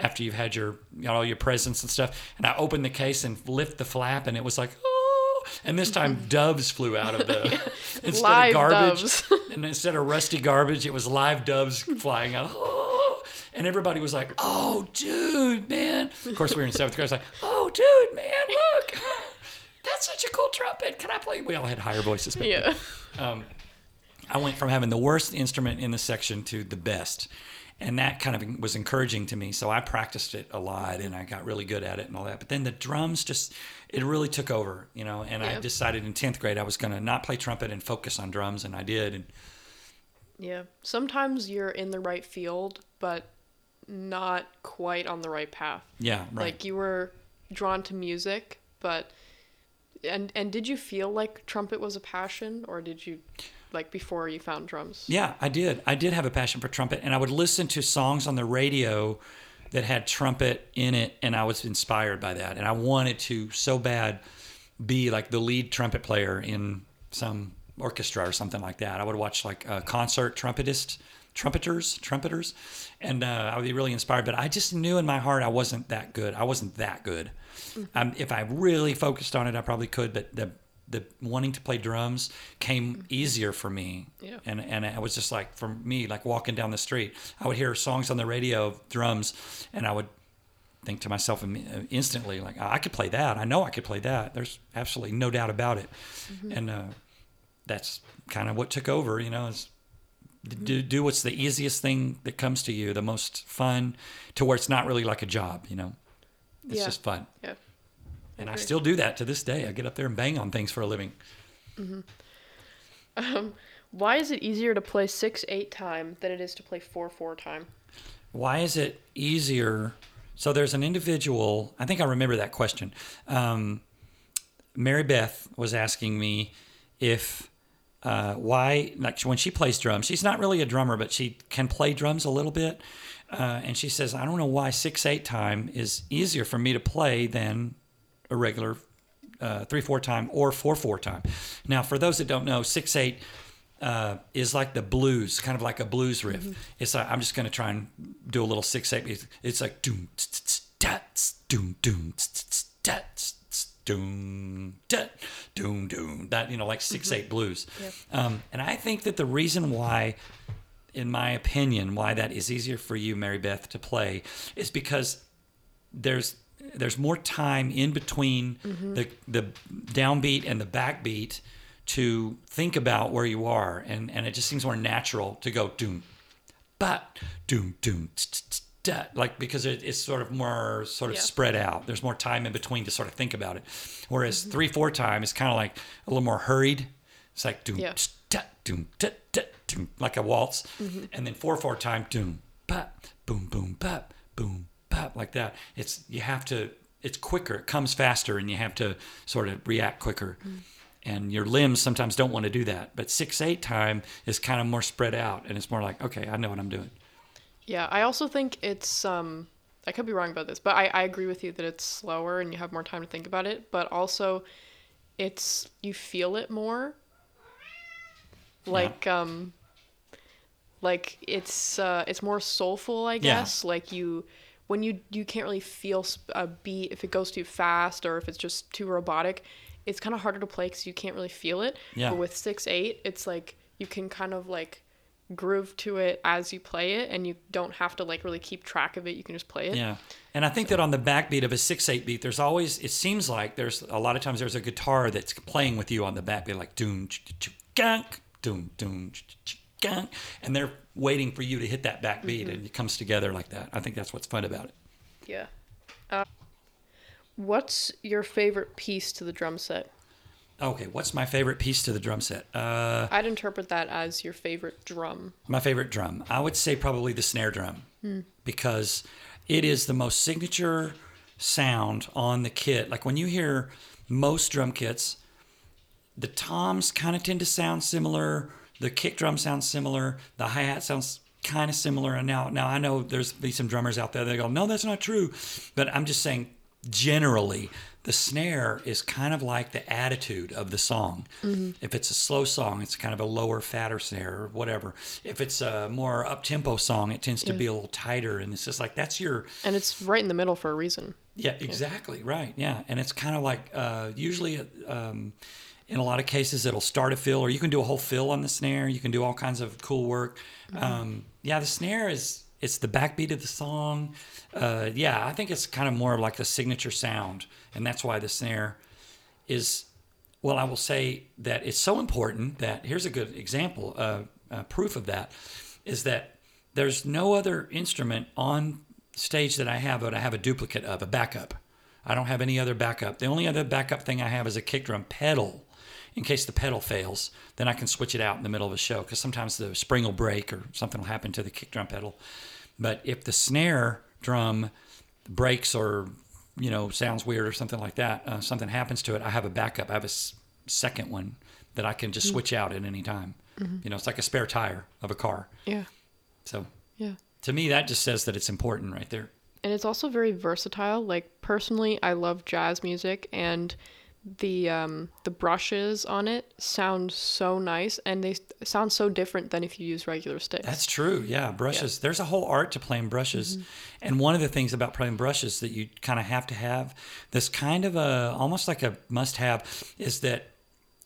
after you've had your you know, all your presents and stuff. And I opened the case and lift the flap and it was like, oh and this time doves flew out of the instead Live of garbage. doves. and instead of rusty garbage, it was live doves flying out. Oh, and everybody was like, "Oh, dude, man!" Of course, we were in seventh grade. I was like, "Oh, dude, man, look, that's such a cool trumpet. Can I play?" We all had higher voices. But Yeah. Um, I went from having the worst instrument in the section to the best. And that kind of was encouraging to me. So I practiced it a lot and I got really good at it and all that. But then the drums just, it really took over, you know. And I decided in 10th grade I was going to not play trumpet and focus on drums. And I did. And Yeah. Sometimes you're in the right field, but not quite on the right path. yeah, right. Like you were drawn to music, but and and did you feel like trumpet was a passion or did you like before you found drums? Yeah, I did. I did have a passion for trumpet, and I would listen to songs on the radio that had trumpet in it, and I was inspired by that. And I wanted to so bad be like the lead trumpet player in some orchestra or something like that. I would watch like a concert trumpetist, trumpeters, trumpeters, and uh, I would be really inspired. But I just knew in my heart I wasn't that good. I wasn't that good. Um, if I really focused on it, I probably could. But the the wanting to play drums came mm-hmm. easier for me. Yeah. And and it was just like for me, like walking down the street, I would hear songs on the radio drums, and I would think to myself uh, instantly, like I could play that. I know I could play that. There's absolutely no doubt about it. Mm-hmm. And uh, that's kind of what took over. You know, is mm-hmm. do do what's the easiest thing that comes to you, the most fun, to where it's not really like a job. You know, it's Yeah. just fun. Yeah. And I still do that to this day. I get up there and bang on things for a living. Why is it easier to play 6-8 time than it is to play 4-4 time? why is it easier? So there's an individual. I think I remember that question. Um, Mary Beth was asking me if uh, why, like when she plays drums, she's not really a drummer, but she can play drums a little bit. Uh, and she says, I don't know why six eight time is easier for me to play than a regular uh, three four time or four four time. Now, for those that don't know, six eight uh, is like the blues, kind of like a blues riff. It's like I'm just going to try and do a little six eight. It's like doom doom doom tss, doom doom doom that you know like 6 eight blues. Um, and I think that the reason why in my opinion, why that is easier for you, Mary Beth, to play is because there's there's more time in between mm-hmm. the the downbeat and the backbeat to think about where you are, and and it just seems more natural to go doom, but doom doom. da, Like because it, it's sort of more sort of Yeah. spread out. There's more time in between to sort of think about it. Whereas mm-hmm. three four time is kind of like a little more hurried. It's like doom Yeah. da, doom da, da, doom like a waltz, mm-hmm. and then four four time doom pop boom boom pop boom pop like that. It's you have to. It's quicker. It comes faster, and you have to sort of react quicker. And your limbs sometimes don't want to do that. But six eight time is kind of more spread out, and it's more like okay, I know what I'm doing. Yeah, I also think it's um I could be wrong about this, but I, I agree with you that it's slower and you have more time to think about it, but also it's you feel it more. Like um like it's uh it's more soulful, I Yeah. guess. Like you when you you can't really feel a beat if it goes too fast or if it's just too robotic. It's kind of harder to play because you can't really feel it. Yeah. But with six eight, it's like you can kind of like groove to it as you play it, and you don't have to like really keep track of it. You can just play it. Yeah. And I think that on the backbeat of a six eight beat, there's always it seems like there's a lot of times there's a guitar that's playing with you on the backbeat, like doom gunk, doom doom and they're waiting for you to hit that backbeat, and it comes together like that. I think that's what's fun about it. Yeah. Uh, what's your favorite piece to the drum set? Okay, what's my favorite piece to the drum set? Uh, I'd interpret that as your favorite drum. my favorite drum. I would say probably the snare drum because it is the most signature sound on the kit. Like when you hear most drum kits, the toms kind of tend to sound similar. The kick drum sounds similar. The hi hat sounds kind of similar. And now, now I know there's be some drummers out there that go, no, that's not true. But I'm just saying, generally, the snare is kind of like the attitude of the song. If it's a slow song, it's kind of a lower, fatter snare or whatever. If it's a more up tempo song, it tends to be a little tighter. And it's just like that's your And it's right in the middle for a reason. yeah, exactly. Right. Yeah. And it's kind of like uh, usually um, in a lot of cases, it'll start a fill, or you can do a whole fill on the snare. You can do all kinds of cool work. Um, yeah, the snare is it's the backbeat of the song. Uh, yeah, I think it's kind of more like a signature sound, and that's why the snare is. Well, I will say that it's so important that here's a good example, uh, uh, proof of that, is that there's no other instrument on stage that I have that I have a duplicate of, a backup. I don't have any other backup. The only other backup thing I have is a kick drum pedal. In case the pedal fails, then I can switch it out in the middle of a show because sometimes the spring will break or something will happen to the kick drum pedal. But if the snare drum breaks or you know sounds weird or something like that, uh, something happens to it, I have a backup. I have a s- second one that I can just switch out at any time. You know, it's like a spare tire of a car. Yeah. So Yeah. to me, that just says that it's important right there. And it's also very versatile. Like personally, I love jazz music and the um the brushes on it sound so nice and they sound so different than if you use regular sticks. That's true. Yeah, brushes. There's a whole art to playing brushes, and one of the things about playing brushes that you kind of have to have, this kind of a almost like a must-have, is that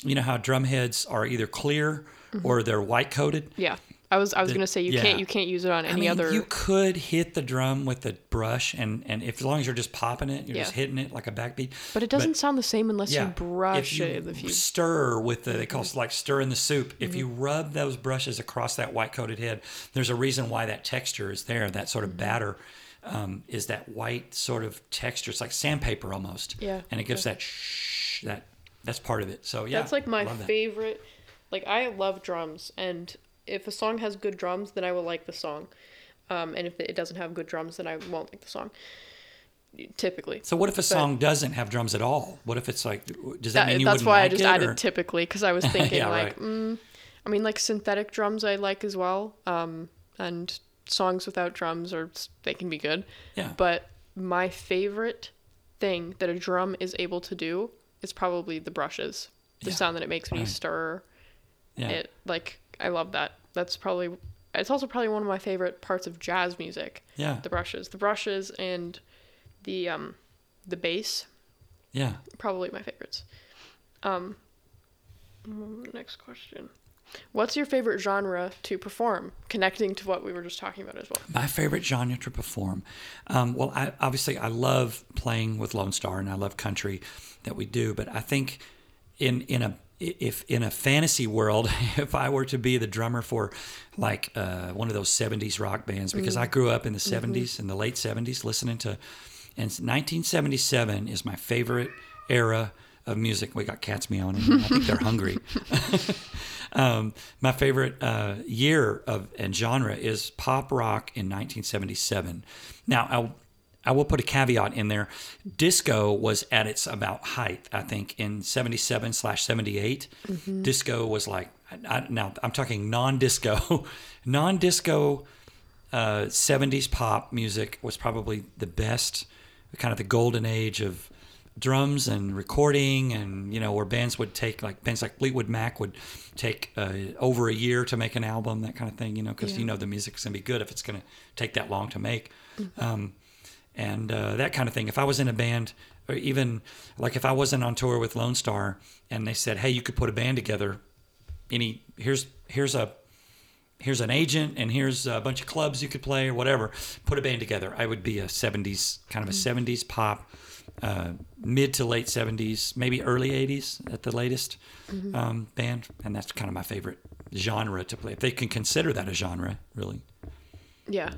you know how drum heads are either clear or they're white coated. yeah. I was I was gonna say you yeah. can't you can't use it on any I mean, other you could hit the drum with the brush, and and if as long as you're just popping it, you're just hitting it like a backbeat. but it doesn't sound the same unless Yeah, you brush if you it. If you stir with the they call Mm-hmm. it like stir in the soup. If you rub those brushes across that white coated head, there's a reason why that texture is there. That sort Mm-hmm. of batter um, is that white sort of texture. It's like sandpaper almost. Yeah, and it gives yeah. that shh. That that's part of it. So yeah, That's like my favorite. Like I love drums, and if a song has good drums, then I will like the song. Um, and if it doesn't have good drums, then I won't like the song. Typically. So what if a song doesn't have drums at all? What if it's like does that, That- mean you that's wouldn't why I just it, added or- typically because I was thinking Yeah, like, right. mm, I mean, like synthetic drums I like as well. Um, and songs without drums are they can be good. Yeah. But my favorite thing that a drum is able to do is probably the brushes. The Yeah. sound that it makes when you stir yeah. it. Like I love that. That's probably. It's also probably one of my favorite parts of jazz music. yeah. The brushes, the brushes, and the um, the bass Yeah. probably my favorites. Um, next question. What's your favorite genre to perform? Connecting to what we were just talking about as well. My favorite genre to perform. Um, well, I, obviously, I love playing with Lonestar, and I love country that we do. But I think in in a if in a fantasy world, if I were to be the drummer for like uh, one of those '70s rock bands, because I grew up in the '70s, in the late '70s, listening to, and 1977 is my favorite era of music. We got cats meowing. I think they're hungry. Um, my favorite uh, year of and genre is pop rock in 1977. Now, I'll, I will put a caveat in there. Disco was at its about height, I think, in 77 slash 78. Disco was like, I, now I'm talking non-disco, non-disco uh, 70s pop music was probably the best, kind of the golden age of drums and recording and you know where bands would take like bands like Fleetwood Mac would take uh, over a year to make an album that kind of thing you know because Yeah. you know the music's gonna be good if it's gonna take that long to make um, and uh, that kind of thing. If I was in a band, or even like if I wasn't on tour with Lonestar, and they said, "Hey, you could put a band together," any here's here's a here's an agent and here's a bunch of clubs you could play or whatever. Put a band together. I would be a '70s kind of a '70s pop, uh, mid to late '70s, maybe early '80s at the latest um, band, and that's kind of my favorite genre to play. If they can consider that a genre, really. Yeah.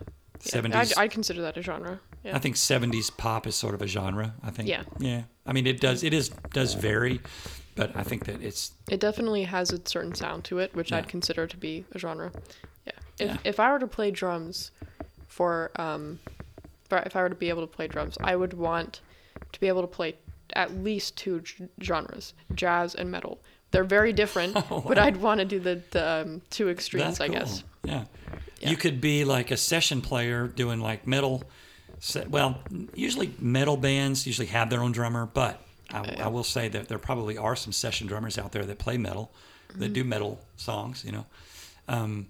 Yeah, 70s. I'd, I'd consider that a genre. Yeah. I think '70s pop is sort of a genre. I think. Yeah. Yeah. I mean, it does. It is does vary, but I think that it's It definitely has a certain sound to it, which Yeah. I'd consider to be a genre. Yeah. If Yeah. if I were to play drums for um if I were to be able to play drums, I would want to be able to play at least two genres, jazz and metal. They're very different, Oh, but. I'd want to do the, the um, two extremes, That's I cool. guess. Yeah. Yeah. You could be like a session player doing like metal. Well, usually metal bands usually have their own drummer, but I, I will say that there probably are some session drummers out there that play metal, that do metal songs. You know, um,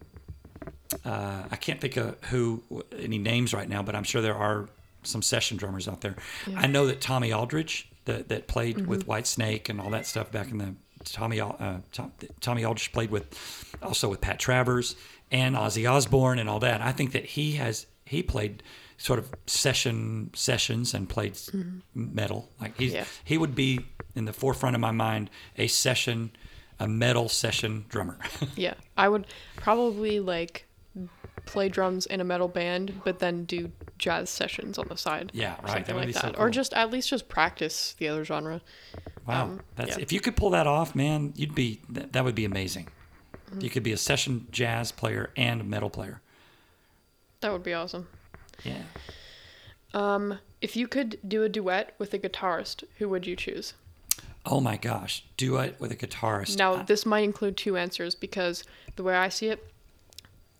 uh, I can't think of who any names right now, but I'm sure there are some session drummers out there. I know that Tommy Aldridge that that played with Whitesnake and all that stuff back in the Tommy uh, Tom, Tommy Aldridge played with also with Pat Travers and Ozzy Osbourne and all that. I think that he has he played sort of session sessions and played s metal. Like he's Yeah. he would be in the forefront of my mind a session a metal session drummer. Yeah, I would probably like play drums in a metal band, but then do jazz sessions on the side. Yeah, or right, that Something would like be so that, or just at least just practice the other genre. Wow, Um, that's yeah. if you could pull that off, man, you'd be that, that would be amazing. Mm-hmm. You could be a session jazz player and a metal player. That would be awesome. Yeah. Um, if you could do a duet with a guitarist, who would you choose? Oh my gosh, duet with a guitarist. Now, this might include two answers because the way I see it,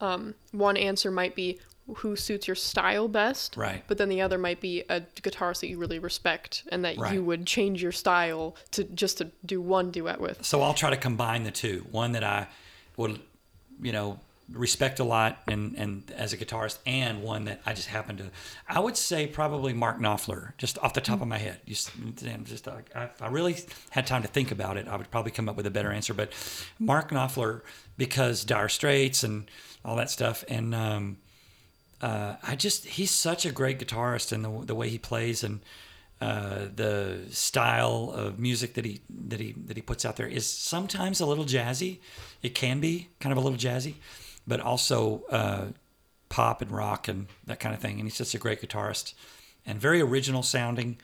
um, one answer might be who suits your style best, Right. But then the other might be a guitarist that you really respect and that Right. you would change your style to just to do one duet with. so I'll try to combine the two. One that I would, you know, respect a lot and and as a guitarist, and one that I just happen to. I would say probably Mark Knopfler, just off the top of my head. Damn, just uh, I, I really had time to think about it, I would probably come up with a better answer. But Mark Knopfler, because Dire Straits and all that stuff, and um, uh, I just he's such a great guitarist and the the way he plays and uh, the style of music that he that he that he puts out there is sometimes a little jazzy. It can be kind of a little jazzy, but also uh, pop and rock and that kind of thing. And he's just a great guitarist and very original sounding.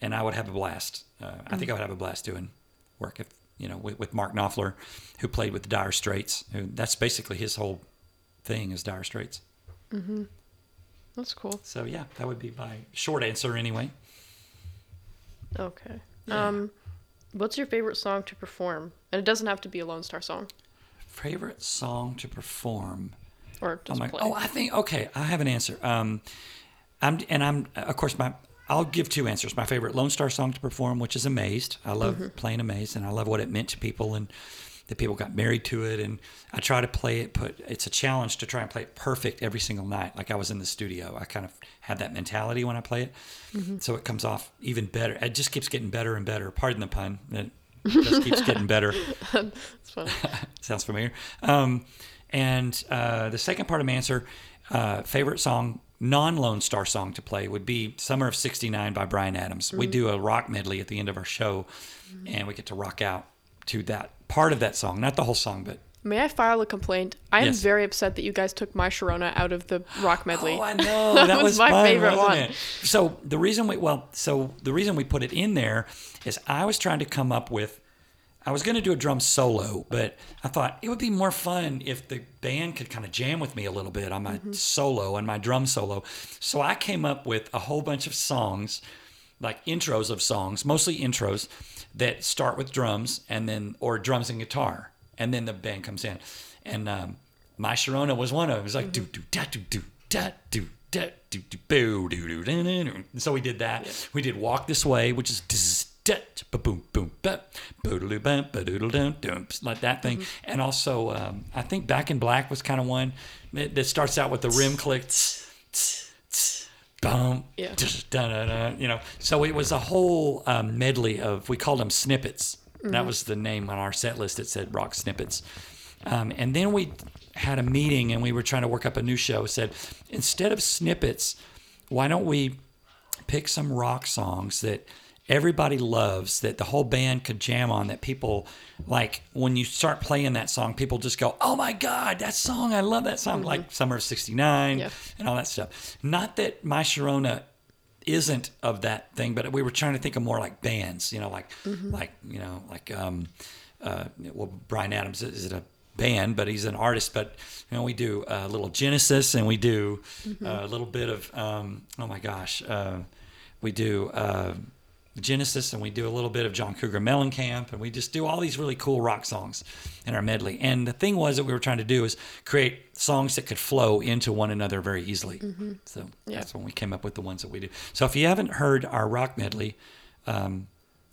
And I would have a blast. Uh, I think I would have a blast doing work if you know with, with Mark Knopfler, who played with the Dire Straits. Who that's basically his whole thing is Dire Straits. Mm-hmm. That's cool. So yeah, that would be my short answer anyway. Okay. Yeah. Um, what's your favorite song to perform? And it doesn't have to be a Lonestar song Favorite song to perform? or Oh, just my, play. oh, I think okay. I have an answer. Um, I'm and I'm of course my. I'll give two answers. My favorite Lonestar song to perform, which is "Amazed." I love Mm-hmm. playing "Amazed," and I love what it meant to people, and that people got married to it. And I try to play it. Put it's a challenge to try and play it perfect every single night, like I was in the studio. I kind of have that mentality when I play it, Mm-hmm. so it comes off even better. It just keeps getting better and better. Pardon the pun. It just keeps getting better. Sounds familiar. Um, and uh, the second part of my answer, uh, favorite song, non Lonestar song to play would be Summer of 69 by Bryan Adams. We do a rock medley at the end of our show, and we get to rock out to that part of that song. Not the whole song, but. May I file a complaint? I am Yes. very upset that you guys took my Sharona out of the rock medley. Oh, I know. That That, was was, my fun, favorite one. It? So the reason we well, so the reason we put it in there is I was trying to come up with. I was going to do a drum solo, but I thought it would be more fun if the band could kind of jam with me a little bit on my mm-hmm. solo and my drum solo. So I came up with a whole bunch of songs, like intros of songs, mostly intros that start with drums and then or drums and guitar, and then the band comes in. And um, my Sharona was one of them. It was like do do da do do da do da do do boo do do. And So we did that. We did Walk This Way, which is dz, da, ba boom boom ba boodle bum ba doodle dum dum like that thing. And also um, I think Back in Black was kind of one that, that starts out with the rim click. boom, Yeah. you know. So it was a whole um, medley of we called them snippets. That was the name on our set list. It said rock snippets. Um, and then we had a meeting and we were trying to work up a new show. Said instead of snippets, why don't we pick some rock songs that everybody loves that the whole band could jam on that people like when you start playing that song people just go oh my god that song i love that song like summer of 69 Yeah. and all that stuff not that my sharona isn't of that thing but we were trying to think of more like bands you know like like you know like um uh well bryan adams is it a band but he's an artist but you know we do a little genesis and we do a little bit of um oh my gosh uh we do uh Genesis and we do a little bit of John Cougar Mellencamp and we just do all these really cool rock songs in our medley. And the thing was that we were trying to do is create songs that could flow into one another very easily. So Yeah. that's when we came up with the ones that we do. So if you haven't heard our rock medley, um,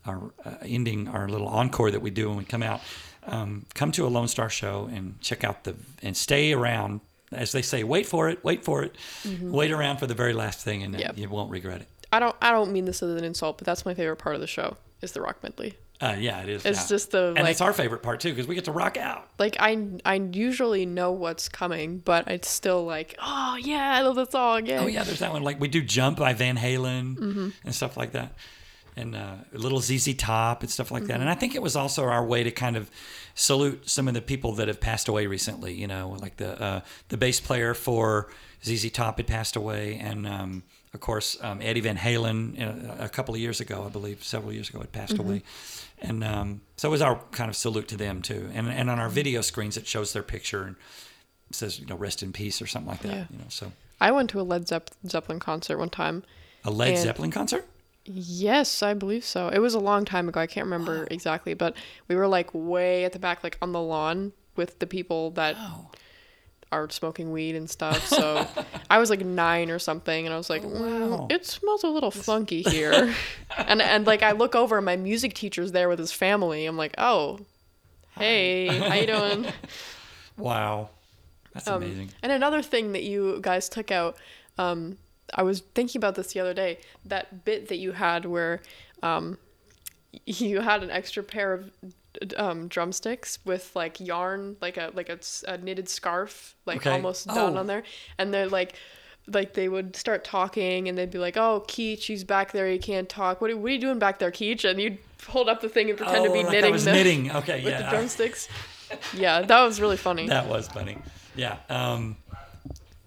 our uh, ending, our little encore that we do when we come out, um, come to a Lonestar show and check out the and stay around. As they say, wait for it, wait for it, wait around for the very last thing, and Yep. you won't regret it. I don't I don't mean this as an insult, but that's my favorite part of the show is the rock medley. Uh, yeah, it is. It's yeah. just the and like it's our favorite part too because we get to rock out. like I I usually know what's coming, but it's still like oh yeah I love the song yeah Oh yeah, there's that one. Like we do "Jump" by Van Halen Mm-hmm. and stuff like that, and uh, a little ZZ Top and stuff like that. Mm-hmm. And I think it was also our way to kind of salute some of the people that have passed away recently. You know, like the uh, the bass player for ZZ Top had passed away, and um, of course um, Eddie Van Halen a couple of years ago, I believe, several years ago, had passed Mm-hmm. away. And um, so it was our kind of salute to them too. And and on our Mm-hmm. video screens, it shows their picture and says you know rest in peace or something like that. Yeah. You know, so I went to a Led Zepp- Zeppelin concert one time. a Led And- Zeppelin concert. Yes, I believe so. It was a long time ago. I can't remember exactly, but we were like way at the back, like on the lawn with the people that Oh. Are smoking weed and stuff. So I was like nine or something, and I was like, wow. "Mm, it smells a little funky here. and and like I look over, and my music teacher's there with his family. I'm like, oh, hey, how you doing? Wow, that's Um, amazing. And another thing that you guys took out, um, I was thinking about this the other day. That bit that you had where um, you had an extra pair of um, drumsticks with like yarn, like a like a, s- a knitted scarf, like Okay. almost done Oh. on there, and they're like. Like they would start talking and they'd be like, "Oh, Keech, he's back there. He can't talk. What are, what are you doing back there, Keech?" And you'd hold up the thing and pretend to Oh, be like I knitting was the, knitting. Okay, with yeah, the drumsticks. yeah, that was really funny. that was funny. Yeah, um,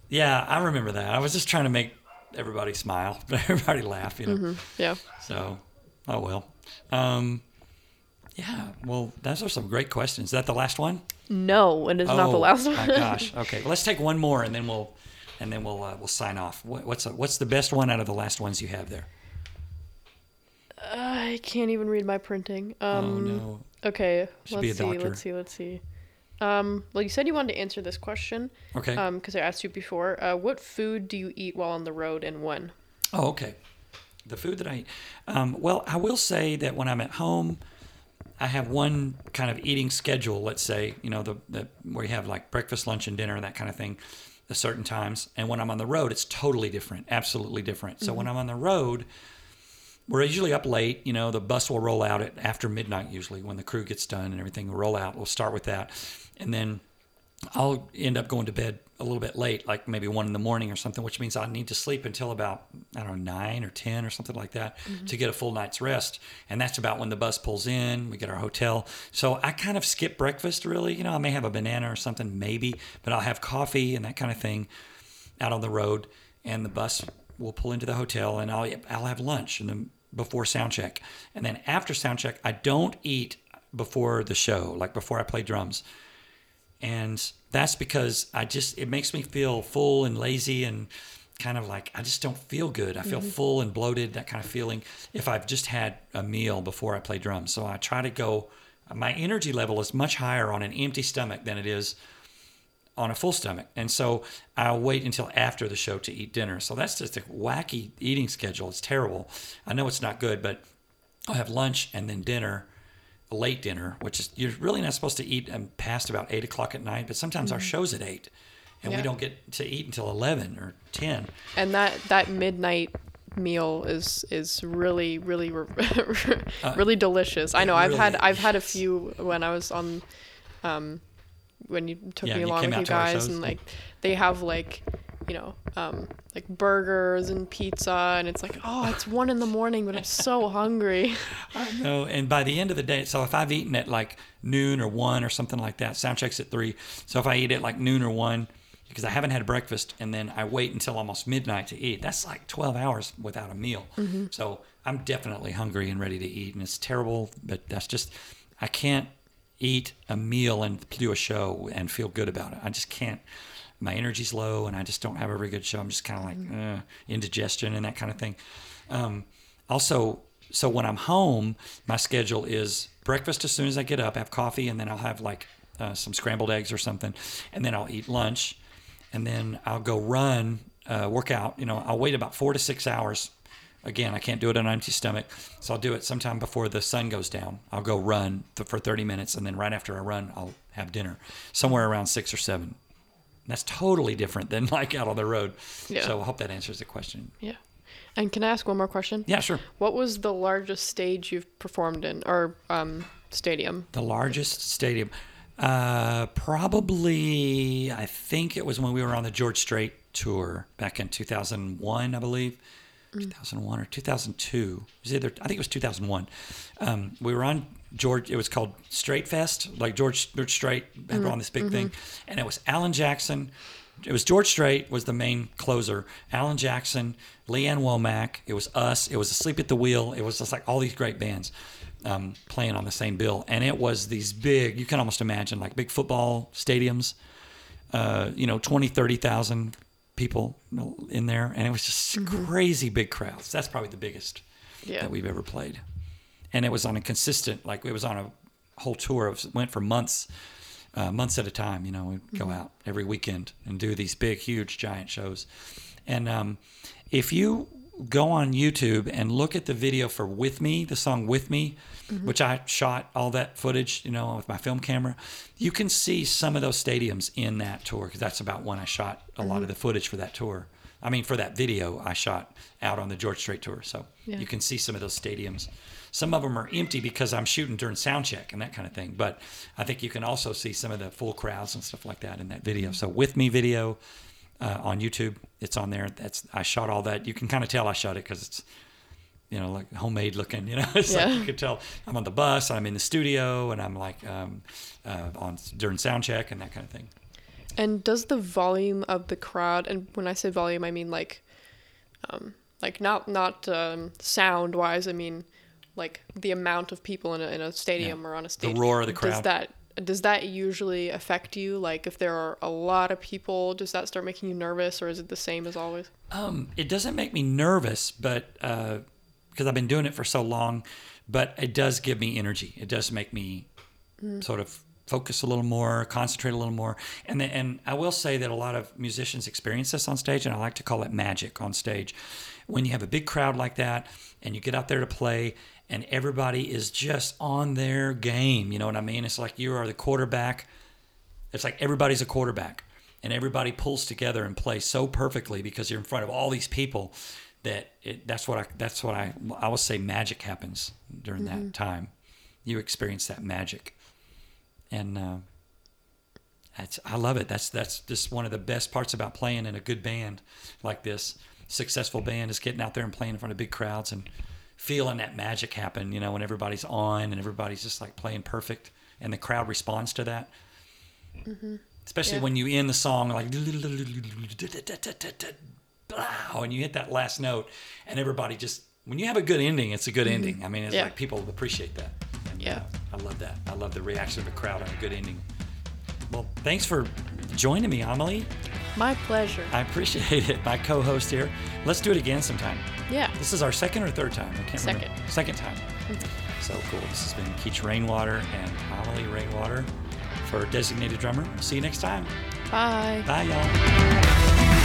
yeah, I remember that. I was just trying to make everybody smile, but everybody laugh. You know. Mm-hmm. Yeah. So, oh well. Um, yeah. Well, those are some great questions. Is that the last one? No, and it is not the Oh, last one. my gosh. Okay. Well, let's take one more, and then we'll, and then we'll uh, we'll sign off. What, what's what's the best one out of the last ones you have there? I can't even read my printing. Um, oh no. Okay, Should let's a see. Let's see. Let's see. Um, well, you said you wanted to answer this question. Okay. Um, because I asked you before. Uh, what food do you eat while on the road and when? Oh, okay. The food that I eat. Um, well, I will say that when I'm at home, I have one kind of eating schedule. Let's say, you know, the, the where you have like breakfast, lunch, and dinner, and that kind of thing, at certain times. And when I'm on the road, it's totally different, absolutely different. So when mm-hmm. I'm on the road, we're usually up late. You know, the bus will roll out at after midnight usually when the crew gets done and everything will roll out. We'll start with that, and then I'll end up going to bed a little bit late, like maybe one in the morning or something, which means I need to sleep until about I don't know nine or ten or something like that mm-hmm. to get a full night's rest. And that's about when the bus pulls in. We get our hotel, so I kind of skip breakfast. Really, you know, I may have a banana or something, maybe, but I'll have coffee and that kind of thing out on the road, and the bus will pull into the hotel, and I'll I'll have lunch and then before sound check, and then after sound check, I don't eat before the show, like before I play drums and that's because I just it makes me feel full and lazy and kind of like I just don't feel good. I feel mm-hmm. full and bloated, that kind of feeling if I've just had a meal before I play drums. So I try to go my energy level is much higher on an empty stomach than it is on a full stomach. And so I'll wait until after the show to eat dinner. So that's just a wacky eating schedule. It's terrible. I know it's not good, but I'll have lunch and then dinner, late dinner, which is you're really not supposed to eat um, past about eight o'clock at night. But sometimes our show's at eight, and we don't get to eat until eleven or ten. And that that midnight meal is is really really really delicious. I Uh, know I've had I've had a few when I was on um when you took Yeah, me along with you guys and like they have like you know um like burgers and pizza and it's like oh it's one in the morning but I'm so hungry. No, and by the end of the day, so if I've eaten at like noon or one or something like that, sound checks at three. So if I eat at like noon or one, because I haven't had breakfast, and then I wait until almost midnight to eat, that's like 12 hours without a meal. So I'm definitely hungry and ready to eat, and it's terrible, but that's just, I can't eat a meal and do a show and feel good about it. I just can't. My energy's low, and I just don't have a very good show. I'm just kind of like uh, indigestion and that kind of thing. Um, also, so when I'm home, my schedule is breakfast as soon as I get up, have coffee, and then I'll have like uh, some scrambled eggs or something, and then I'll eat lunch, and then I'll go run, uh, work out. You know, I'll wait about four to six hours. Again, I can't do it on an empty stomach, so I'll do it sometime before the sun goes down. I'll go run th- for 30 minutes, and then right after I run, I'll have dinner somewhere around six or seven. That's totally different than like out on the road. Yeah. So I hope that answers the question. Yeah. And can I ask one more question? Yeah, sure. What was the largest stage you've performed in or um stadium? The largest stadium. Uh, probably, I think it was when we were on the George Strait tour back in 2001, I believe. 2001 or 2002. It was either, I think it was 2001. Um, we were on George, it was called Strait Fest. Like George, George Strait had on this big thing. And it was Alan Jackson. It was George Strait was the main closer. Alan Jackson, Lee Ann Womack. It was us. It was Asleep at the Wheel. It was just like all these great bands um, playing on the same bill. And it was these big, you can almost imagine like big football stadiums, uh, you know, 20, 30,000 people in there. And it was just crazy big crowds. That's probably the biggest Yeah. that we've ever played. And it was on a consistent, like it was on a whole tour of, went for months, uh, months at a time. You know, we'd go out every weekend and do these big, huge, giant shows. And um, if you go on YouTube and look at the video for "With Me," the song "With Me," mm-hmm. which I shot all that footage, you know, with my film camera, you can see some of those stadiums in that tour because that's about when I shot a lot of mm-hmm. the footage for that tour. I mean, for that video, I shot out on the George Strait tour, so Yeah. you can see some of those stadiums. Some of them are empty because I'm shooting during sound check and that kind of thing. But I think you can also see some of the full crowds and stuff like that in that video. Mm-hmm. So with me video uh, on YouTube, it's on there. That's I shot all that. You can kind of tell I shot it because it's you know like homemade looking. You know, it's like you could tell I'm on the bus, I'm in the studio, and I'm like um, uh, on during sound check and that kind of thing. And does the volume of the crowd, and when I say volume, I mean like, um, like not not um, sound wise. I mean, like the amount of people in a, in a stadium or on a stage. The roar of the crowd. Does that does that usually affect you? Like if there are a lot of people, does that start making you nervous, or is it the same as always? Um, it doesn't make me nervous, but because I've been doing it for so long, but it does give me energy. It does make me sort of focus a little more, concentrate a little more. And then, and I will say that a lot of musicians experience this on stage, and I like to call it magic on stage. When you have a big crowd like that, and you get out there to play, and everybody is just on their game. You know what I mean? It's like you are the quarterback it's like everybody's a quarterback and everybody pulls together and plays so perfectly because you're in front of all these people that it, that's what I that's what I I will say magic happens during that time. You experience that magic, and uh, that's I love it. That's that's just one of the best parts about playing in a good band like this. Successful band is getting out there and playing in front of big crowds and feeling that magic happen. You know, when everybody's on and everybody's just like playing perfect, and the crowd responds to that especially Yeah. when you end the song like and you hit that last note and everybody just when you have a good ending it's a good ending i mean it's Yeah. like people appreciate that and, Yeah. uh, i love that i love the reaction of the crowd on a good ending well thanks for joining me amelie My pleasure. i appreciate it. My co-host here. Let's do it again sometime. Yeah. this is our second or third time? I can't Second. remember. Second. Time. So cool. This has been Keech rainwater and amelie rainwater for designated drummer. See you next time. Bye. bye y'all